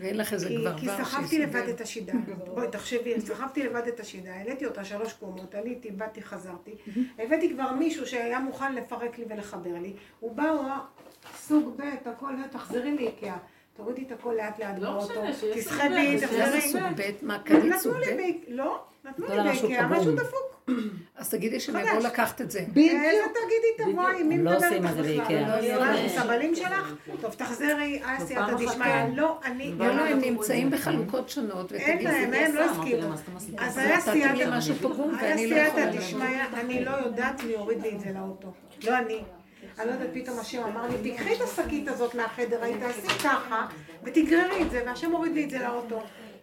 Speaker 2: ואין לך איזה
Speaker 3: כי,
Speaker 2: כבר
Speaker 3: כי סחבתי לבד
Speaker 2: שיסדר?
Speaker 3: את השידה. בואי, תחשבי, סחבתי לבד את השידה, העליתי אותה שלוש קומות, עליתי, באתי, חזרתי. הבאתי כבר מישהו שהיה מוכן לפרק לי ולחבר לי. הוא בא, הוא אמר, סוג ב', הכל, תחזרי לאיקאה. תורידי את הכל לאט לאט
Speaker 6: לא
Speaker 3: באוטו, תסחבי,
Speaker 6: סוג ב',
Speaker 2: מה זה
Speaker 3: תחזרי.
Speaker 2: סוג ב'? מה, קנית סוג ב'?
Speaker 3: לא, נתנו לי באיקאה. משהו דפוק.
Speaker 2: אז תגידי שהם יבואו. לקחת את זה.
Speaker 3: איזה תגידי תבואי, מי
Speaker 5: לא
Speaker 3: מדבר איתך בכלל?
Speaker 5: באיקאה.
Speaker 3: לא, את הבעלים שלך? טוב, תחזרי, אה, סייעתא דשמיא. לא, אני...
Speaker 2: לא, לא, הם נמצאים בחלוקות שונות,
Speaker 3: אין להם, הם לא הסכימו. אז היה סייעתא
Speaker 2: משהו פגום
Speaker 3: היה
Speaker 2: ואני לא יכולה
Speaker 3: סייעתא
Speaker 2: לעשות.
Speaker 3: דשמיא, אני לא יודעת מי הוריד לי את זה לאוטו. לא אני. אני לא יודעת, פתאום השם אמר לי, תקחי את השקית הזאת מהחדר, היית תעשי ככה, ותגררי את זה, והשם הוריד לי את זה לאוטו.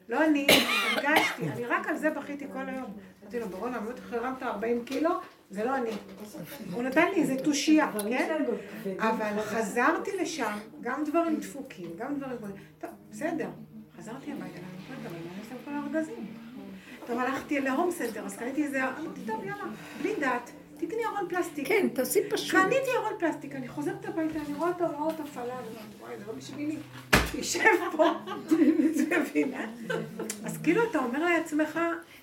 Speaker 3: לא אני, הרגשתי, אני רק על זה בכיתי כל היום. אמרתי לו, ברונה, באמת הרמת 40 קילו? זה לא אני. הוא נתן לי איזה תושייה, כן? אבל חזרתי לשם, גם דברים דפוקים, גם דברים... טוב, בסדר. חזרתי הביתה, אבל יש להם כל הארגזים? טוב, הלכתי להום סנטר, אז קניתי איזה... אמרתי, טוב, יאללה, בלי דעת, תקני ארון פלסטיק.
Speaker 2: כן, תעשי פשוט.
Speaker 3: קניתי ארון פלסטיק, אני חוזרת הביתה, אני רואה את ההוראות הפעלה, אני אומרת, וואי, זה לא בשבילי. תשב פה, את מבינה? אז כאילו אתה אומר לעצמך,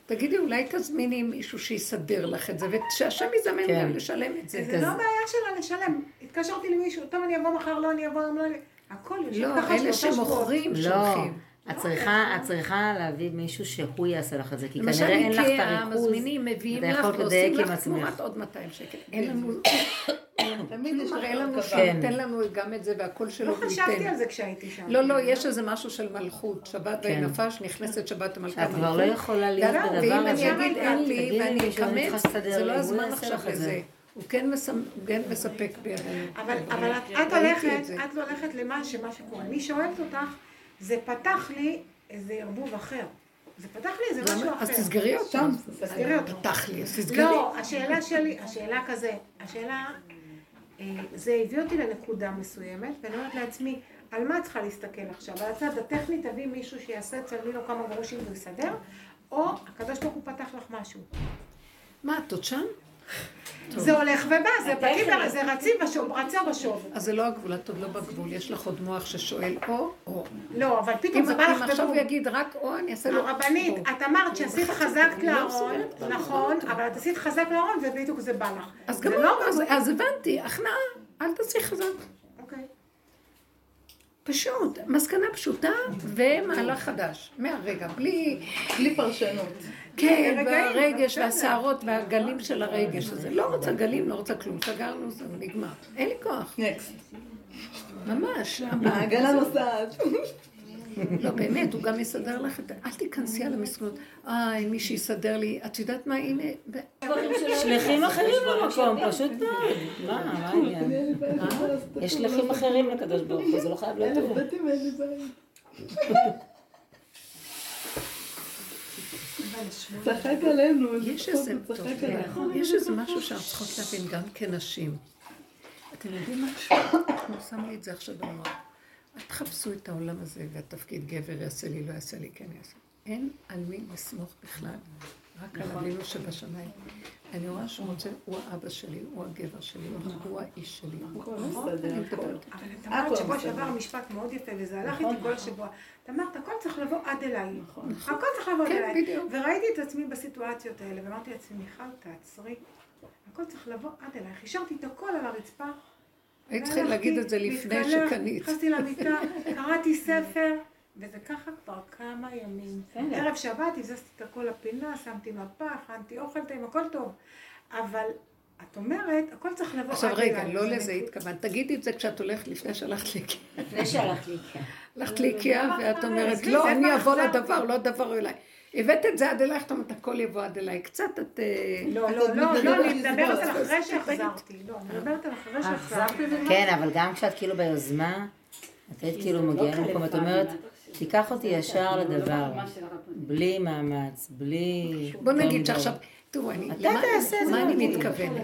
Speaker 2: תגידי, אולי תזמיני מישהו שיסדר לך את זה, ושהשם יזמן
Speaker 5: כן.
Speaker 2: גם לשלם את זה.
Speaker 3: זה לא בעיה שלה לשלם. התקשרתי למישהו, טוב, אני אבוא מחר, לא, אני אבוא לא. הכל יושב
Speaker 2: לא,
Speaker 3: ככה
Speaker 2: אלה
Speaker 3: שלושה שבועות.
Speaker 2: שמוכרים
Speaker 5: לא,
Speaker 2: שולחים.
Speaker 5: את צריכה, את צריכה להביא מישהו שהוא יעשה לך את זה, כי
Speaker 2: למשל
Speaker 5: כנראה אין לך את
Speaker 2: איקאה,
Speaker 5: הריכוז.
Speaker 2: מזמינים, מביאים
Speaker 5: אתה
Speaker 2: לך,
Speaker 5: יכול
Speaker 2: ועושים לך. תמורת עוד 200 שקל. אין לנו,
Speaker 1: תמיד יש
Speaker 2: תראה לנו.
Speaker 5: כן.
Speaker 2: שייתן לנו גם את זה והכל שלו
Speaker 3: לא
Speaker 2: והוא
Speaker 3: חשבתי. על זה כשהייתי שם.
Speaker 2: לא, לא, יש איזה משהו של מלכות, שבת
Speaker 5: כן.
Speaker 2: וינפש, נכנסת שבת המלכה
Speaker 5: את כבר לא יכולה להיות
Speaker 2: ואם
Speaker 5: בדבר
Speaker 2: אני
Speaker 5: הזה.
Speaker 2: אגיד אין לי ואני
Speaker 5: אני
Speaker 2: אקמץ, זה לא הזמן עכשיו
Speaker 5: לך.
Speaker 2: לזה. הוא כן כן מספק בידינו.
Speaker 3: אבל, אבל את, הולכת.
Speaker 2: את
Speaker 3: הולכת למה שמה שקורה. אני שואלת אותך, זה פתח לי איזה ערבוב אחר. זה פתח לי איזה משהו
Speaker 2: למה? אז
Speaker 3: אחר.
Speaker 2: תסגרי אותם.
Speaker 3: תסגרי אותו.
Speaker 2: פתח לי, אז תסגרי.
Speaker 3: לא, השאלה שלי, השאלה כזה, השאלה, אה, זה הביא אותי לנקודה מסוימת, ואני אומרת לעצמי, על מה את צריכה להסתכל עכשיו? על הצד הטכני תביא מישהו שיעשה צלמי לו כמה גרושים ויסדר, או הקדוש ברוך הוא פתח לך משהו.
Speaker 2: מה, את עוד שם?
Speaker 3: זה הולך ובא, זה באים, זה רצים בשוב, רצה בשוב.
Speaker 2: אז זה לא הגבול, את עוד לא בגבול, יש לך עוד מוח ששואל או, או.
Speaker 3: לא, אבל פתאום זה בא לך
Speaker 2: בגבול. אם עכשיו הוא יגיד רק או, אני אעשה לו...
Speaker 3: הרבנית, את אמרת שעשית חזק לא לארון, נכון, אבל את עשית חזק לארון ובדיוק זה בא לך.
Speaker 2: אז גם לא, אז הבנתי, הכנעה, אל תעשי חזק. אוקיי. פשוט, מסקנה פשוטה ומהלך חדש, מהרגע, בלי...
Speaker 1: בלי פרשנות.
Speaker 2: כן, והרגש והסערות והגלים של הרגש הזה. לא רוצה גלים, לא רוצה כלום. סגרנו, זה נגמר. אין לי כוח. ממש.
Speaker 1: העגלה נוסעת.
Speaker 2: לא, באמת, הוא גם יסדר לך את... אל תיכנסי על המסכנות. אה, מי שיסדר לי, את יודעת מה, הנה...
Speaker 5: שליחים אחרים במקום, פשוט מאוד. מה, מה העניין? יש שליחים אחרים לקדוש ברוך הוא, זה לא חייב להיות טוב.
Speaker 1: צחק עלינו.
Speaker 2: יש איזה משהו שאנחנו צריכות להבין גם כנשים. אתם יודעים משהו? הוא שם לי את זה עכשיו במוח. אל תחפשו את העולם הזה והתפקיד גבר יעשה לי, לא יעשה לי, כן יעשה. אין על מי לסמוך בכלל, רק על נכון. אבינו שבשמיים. אני רואה שהוא רוצה, הוא האבא שלי, הוא הגבר שלי, הוא האיש שלי.
Speaker 3: אבל את אמרת שבוע שעבר משפט מאוד יפה, וזה הלך איתי כל השבוע. את אמרת, הכל צריך לבוא עד אליי. הכל צריך לבוא עד כן, אליי. וראיתי את עצמי בסיטואציות האלה, ואמרתי לעצמי, מיכל, תעצרי. הכל צריך לבוא עד אלייך. השארתי את הכל על הרצפה.
Speaker 2: היית צריכה להגיד את זה לפני שקנית.
Speaker 3: נכנסתי למיטה, קראתי ספר, וזה ככה כבר כמה ימים. ערב שבת הזזתי את הכל לפינה, שמתי מפה, הכנתי אוכל טעים, הכל טוב. אבל את אומרת, הכל צריך לבוא
Speaker 2: עכשיו רגע, לא לזה התכוונת. תגידי את זה כשאת הולכת לפני שהלכת לאיקאה.
Speaker 4: לפני שהלכת לאיקאה.
Speaker 2: הלכת לאיקאה ואת אומרת, לא, אני אבוא לדבר, לא דבר אליי. הבאת את זה עד אלייך, זאת אומרת, הכל יבוא עד אליי. קצת את...
Speaker 3: לא, לא, לא, לא, אני מדברת על אחרי שהחזרתי. לא, אני מדברת על אחרי שהחזרתי.
Speaker 5: כן, אבל גם כשאת כאילו ביוזמה, את היית כאילו מגיעה למקום, את אומרת, תיקח אותי ישר לדבר, בלי מאמץ, בלי...
Speaker 2: בוא נגיד שעכשיו... תראו, אני, למה, מה אני מתכוונת?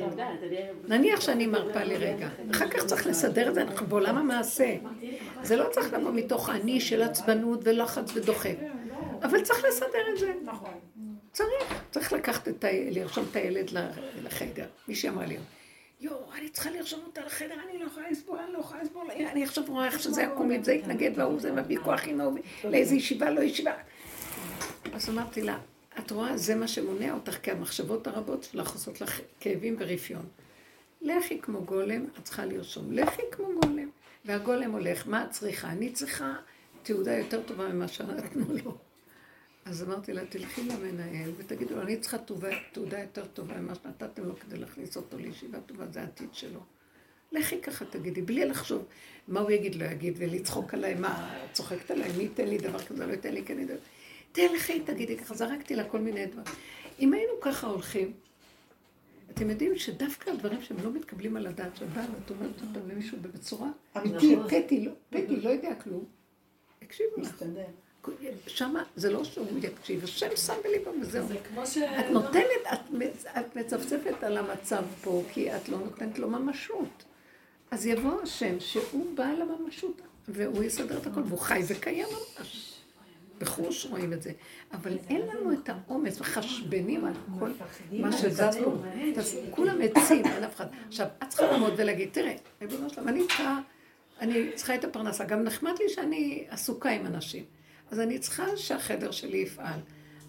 Speaker 2: נניח שאני מרפה לרגע, אחר כך צריך לסדר את זה, אנחנו בעולם המעשה. זה לא צריך לבוא מתוך אני של עצבנות ולחץ ודוחק. אבל צריך לסדר את זה. נכון. צריך. צריך לקחת את ה... לרשום את הילד לחדר. מישהי אמרה לי, יואו, אני צריכה לרשום אותה לחדר, אני לא יכולה לסבול, אני לא יכולה לסבול, אני עכשיו רואה איך שזה יקום לי, זה יתנגד, והוא זה מביא כוח ההוא, לאיזה ישיבה, לא ישיבה. אז אמרתי לה, את רואה, זה מה שמונע אותך, כי המחשבות הרבות שלך עושות לך כאבים ורפיון. לכי כמו גולם, את צריכה לרשום. לכי כמו גולם. והגולם הולך, מה את צריכה? אני צריכה תעודה יותר טובה ממה שנתנו לו. אז אמרתי לה, תלכי למנהל ותגידו לו, אני צריכה תעודה יותר טובה ממה שנתתם לו כדי להכניס אותו לישיבה טובה, זה העתיד שלו. לכי ככה תגידי, בלי לחשוב מה הוא יגיד, לא יגיד, ולצחוק עליי, מה, צוחקת עליי, מי ייתן לי דבר כזה, לא ייתן לי, כן ידע. תלכי, תגידי ככה, זרקתי לה כל מיני דברים. אם היינו ככה הולכים, אתם יודעים שדווקא הדברים שהם לא מתקבלים על הדעת של בעל, את אומרת אותם למישהו בצורה אמיתית, פטי, לא, פטי, לא יודע כלום. הקשיבו לך. שמה זה לא שהוא יקשיב, השם שם בליבו וזהו. את נותנת, את מצפצפת על המצב פה, כי את לא נותנת לו ממשות. אז יבוא השם שהוא בעל הממשות, והוא יסדר את הכל, והוא חי וקיים ממש. בחוש רואים את זה. אבל אין לנו את האומץ, וחשבנים על כל מה שזז פה. כולם עצים, אין אף אחד. עכשיו, את צריכה לעמוד ולהגיד, תראה, ריבונו שלום, אני צריכה את הפרנסה. גם נחמד לי שאני עסוקה עם אנשים. אז אני צריכה שהחדר שלי יפעל.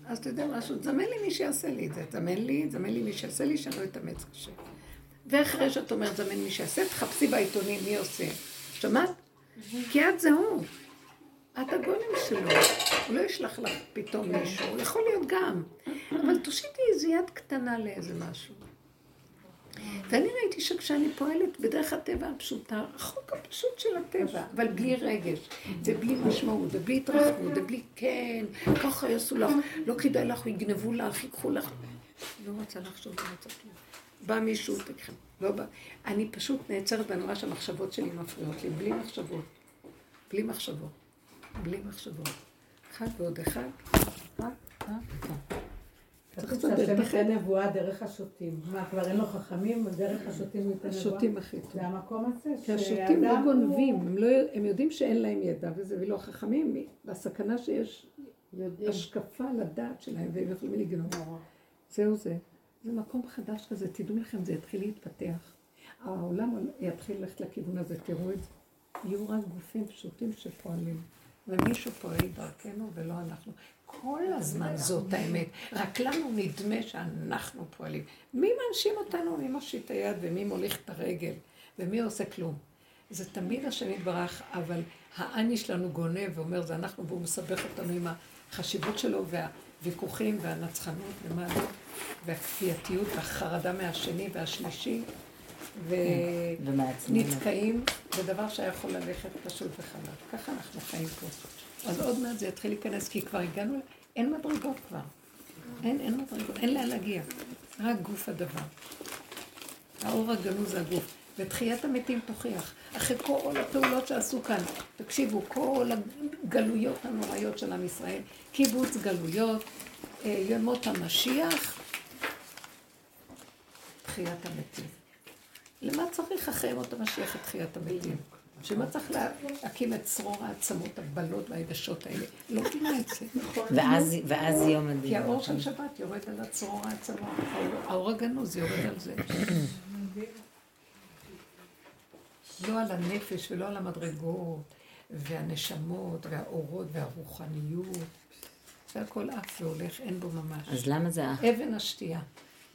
Speaker 2: אז אתה יודע משהו, תזמן לי מי שיעשה לי את זה, תזמן לי, תזמן לי מי שיעשה לי, שאני לא אתאמץ קשה. ואחרי שאת אומרת, תזמן מי שיעשה, תחפשי בעיתונים מי עושה. שמעת? כי את זה הוא. את הגולם שלו. הוא לא ישלח לך פתאום מישהו, יכול להיות גם. אבל תושיטי איזה יד קטנה לאיזה משהו. ואני ראיתי שכשאני פועלת בדרך הטבע הפשוטה, החוק הפשוט של הטבע, אבל בלי רגש, ובלי משמעות, ובלי התרחבות, ובלי כן, ככה יעשו לך, לא כדאי לך, יגנבו לך, ייקחו לך. לא רוצה לחשוב, לא רוצה כלום. בא מישהו, תקחם, לא בא. אני פשוט נעצרת ואני רואה שהמחשבות שלי מפריעות לי, בלי מחשבות. בלי מחשבות. בלי מחשבות. אחד ועוד אחד. רק, רק, רק.
Speaker 7: כתוב שהשם ייתן נבואה דרך השוטים. מה, כבר אין לו חכמים, דרך השוטים הוא ייתן נבואה?
Speaker 2: השוטים הכי טוב.
Speaker 7: זה המקום הזה
Speaker 2: כי השוטים לא גונבים, הם, לא, הם יודעים שאין להם ידע, וזה ולא החכמים, בסכנה שיש השקפה לדעת שלהם, והם יכולים לגנוב. זהו זה. זה מקום חדש כזה, תדעו לכם, זה יתחיל להתפתח. העולם יתחיל ללכת לכיוון הזה, תראו את זה. יהיו רק גופים פשוטים שפועלים. ומישהו פועל דרכנו ולא אנחנו. כל הזמן זאת האמת. רק לנו נדמה שאנחנו פועלים. מי מאנשים אותנו? מי מושיט היד ומי מוליך את הרגל ומי עושה כלום? זה תמיד השם יתברך, אבל האני שלנו גונב ואומר זה אנחנו, והוא מסבך אותנו עם החשיבות שלו והוויכוחים והנצחנות ומה לא, והכפייתיות והחרדה מהשני והשלישי. ונתקעים בדבר שיכול ללכת פשוט וחלק. ככה אנחנו חיים פה. אז עוד מעט זה יתחיל להיכנס, כי כבר הגענו, אין מדרגות כבר. אין, אין מדרגות, אין לאן להגיע. רק גוף הדבר. האור הגנוז זה הגוף. ותחיית המתים תוכיח. אחרי כל הפעולות שעשו כאן, תקשיבו, כל הגלויות הנוראיות של עם ישראל, קיבוץ גלויות, אה, ימות המשיח, תחיית המתים. למה צריך אחרי ימות המשיח את תחיית המתים? שמה צריך להקים את צרור העצמות, הבלות והיבשות האלה? לא מבינה את זה.
Speaker 5: נכון. ואז יום הדין.
Speaker 2: כי האור של שבת יורד על הצרור העצמות. האור הגנוז יורד על זה. לא על הנפש ולא על המדרגות והנשמות והאורות והרוחניות. זה הכל עף והולך, אין בו ממש.
Speaker 5: אז למה זה...
Speaker 2: אבן השתייה.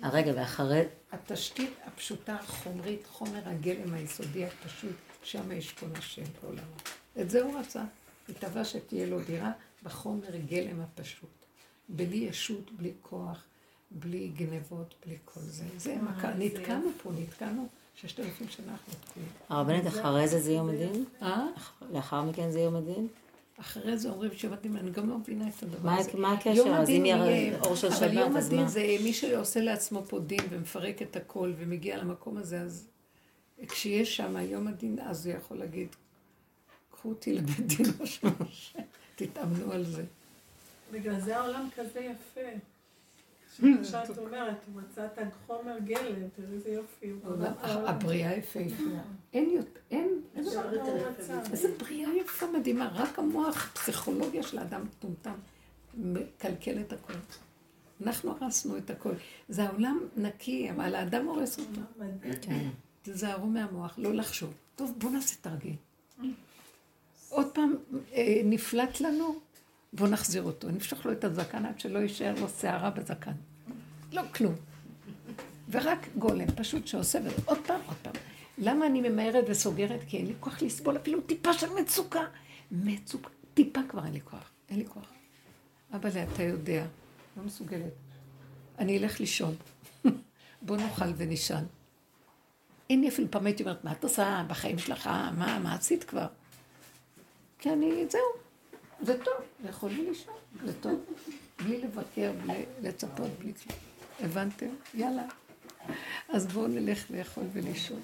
Speaker 5: הרגע, ואחרי...
Speaker 2: התשתית הפשוטה, החומרית, חומר הגלם היסודי הפשוט, שם יש כל השם בעולמו. את זה הוא רצה. התאווה שתהיה לו דירה בחומר גלם הפשוט. בלי ישות, בלי כוח, בלי גנבות, בלי כל זה. זה אה, מכה. נתקענו פה, נתקענו ששת אלפים שנה אנחנו תקועים.
Speaker 5: הרבנית, אחרי זה זה יום הדין?
Speaker 2: אה?
Speaker 5: לאחר מכן זה יום הדין?
Speaker 2: אחרי זה אומרים שיום הדין, אני גם לא מבינה את הדבר הזה.
Speaker 5: מה הקשר? אז אם יהיה אור של שבת,
Speaker 2: אז מה? אבל יום הדין זה מי שעושה לעצמו פה דין ומפרק את הכל ומגיע למקום הזה, אז כשיש שם יום הדין, אז הוא יכול להגיד, קחו אותי לבית דין ראש משה, תתאמנו על זה.
Speaker 6: בגלל זה העולם כזה יפה. שאת אומרת, הוא מצא את החומר גלם, תראי איזה יופי.
Speaker 2: הבריאה יפהפייה. אין יותר, אין, איזה בריאה יפה מדהימה, רק המוח, פסיכולוגיה של האדם מטומטם, מקלקל את הכל. אנחנו הרסנו את הכל. זה העולם נקי, אבל האדם הורס אותו. תיזהרו מהמוח, לא לחשוב. טוב, בואו נעשה תרגיל. עוד פעם, אה, נפלט לנו, בואו נחזיר אותו. נמשוך לו את הזקן עד שלא יישאר לו שערה בזקן. לא כלום. ורק גולם, פשוט שעושה, ועוד פעם, עוד פעם. למה אני ממהרת וסוגרת? כי אין לי כוח לסבול אפילו טיפה של מצוקה. מצוקה, טיפה כבר אין לי כוח. אין לי כוח. אבל אתה יודע, לא מסוגלת. אני אלך לישון. בוא נאכל ונישן. לי אפילו פעם הייתי אומרת, מה את עושה בחיים שלך? מה, מה עשית כבר? כי אני, זהו, זה טוב, לאכול ולישון, זה טוב. בלי לבקר, בלי לצפות, בלי כלום. הבנתם? יאללה. אז בואו נלך לאכול ולישון.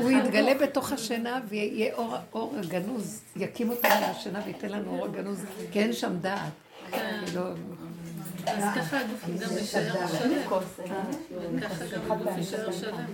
Speaker 2: הוא יתגלה בתוך השינה ויהיה אור הגנוז, יקים אותנו מהשינה וייתן לנו אור הגנוז, כי אין שם דעת.
Speaker 10: אז ככה הגוף גם יישאר שלם. ככה גם הגוף יישאר שלם.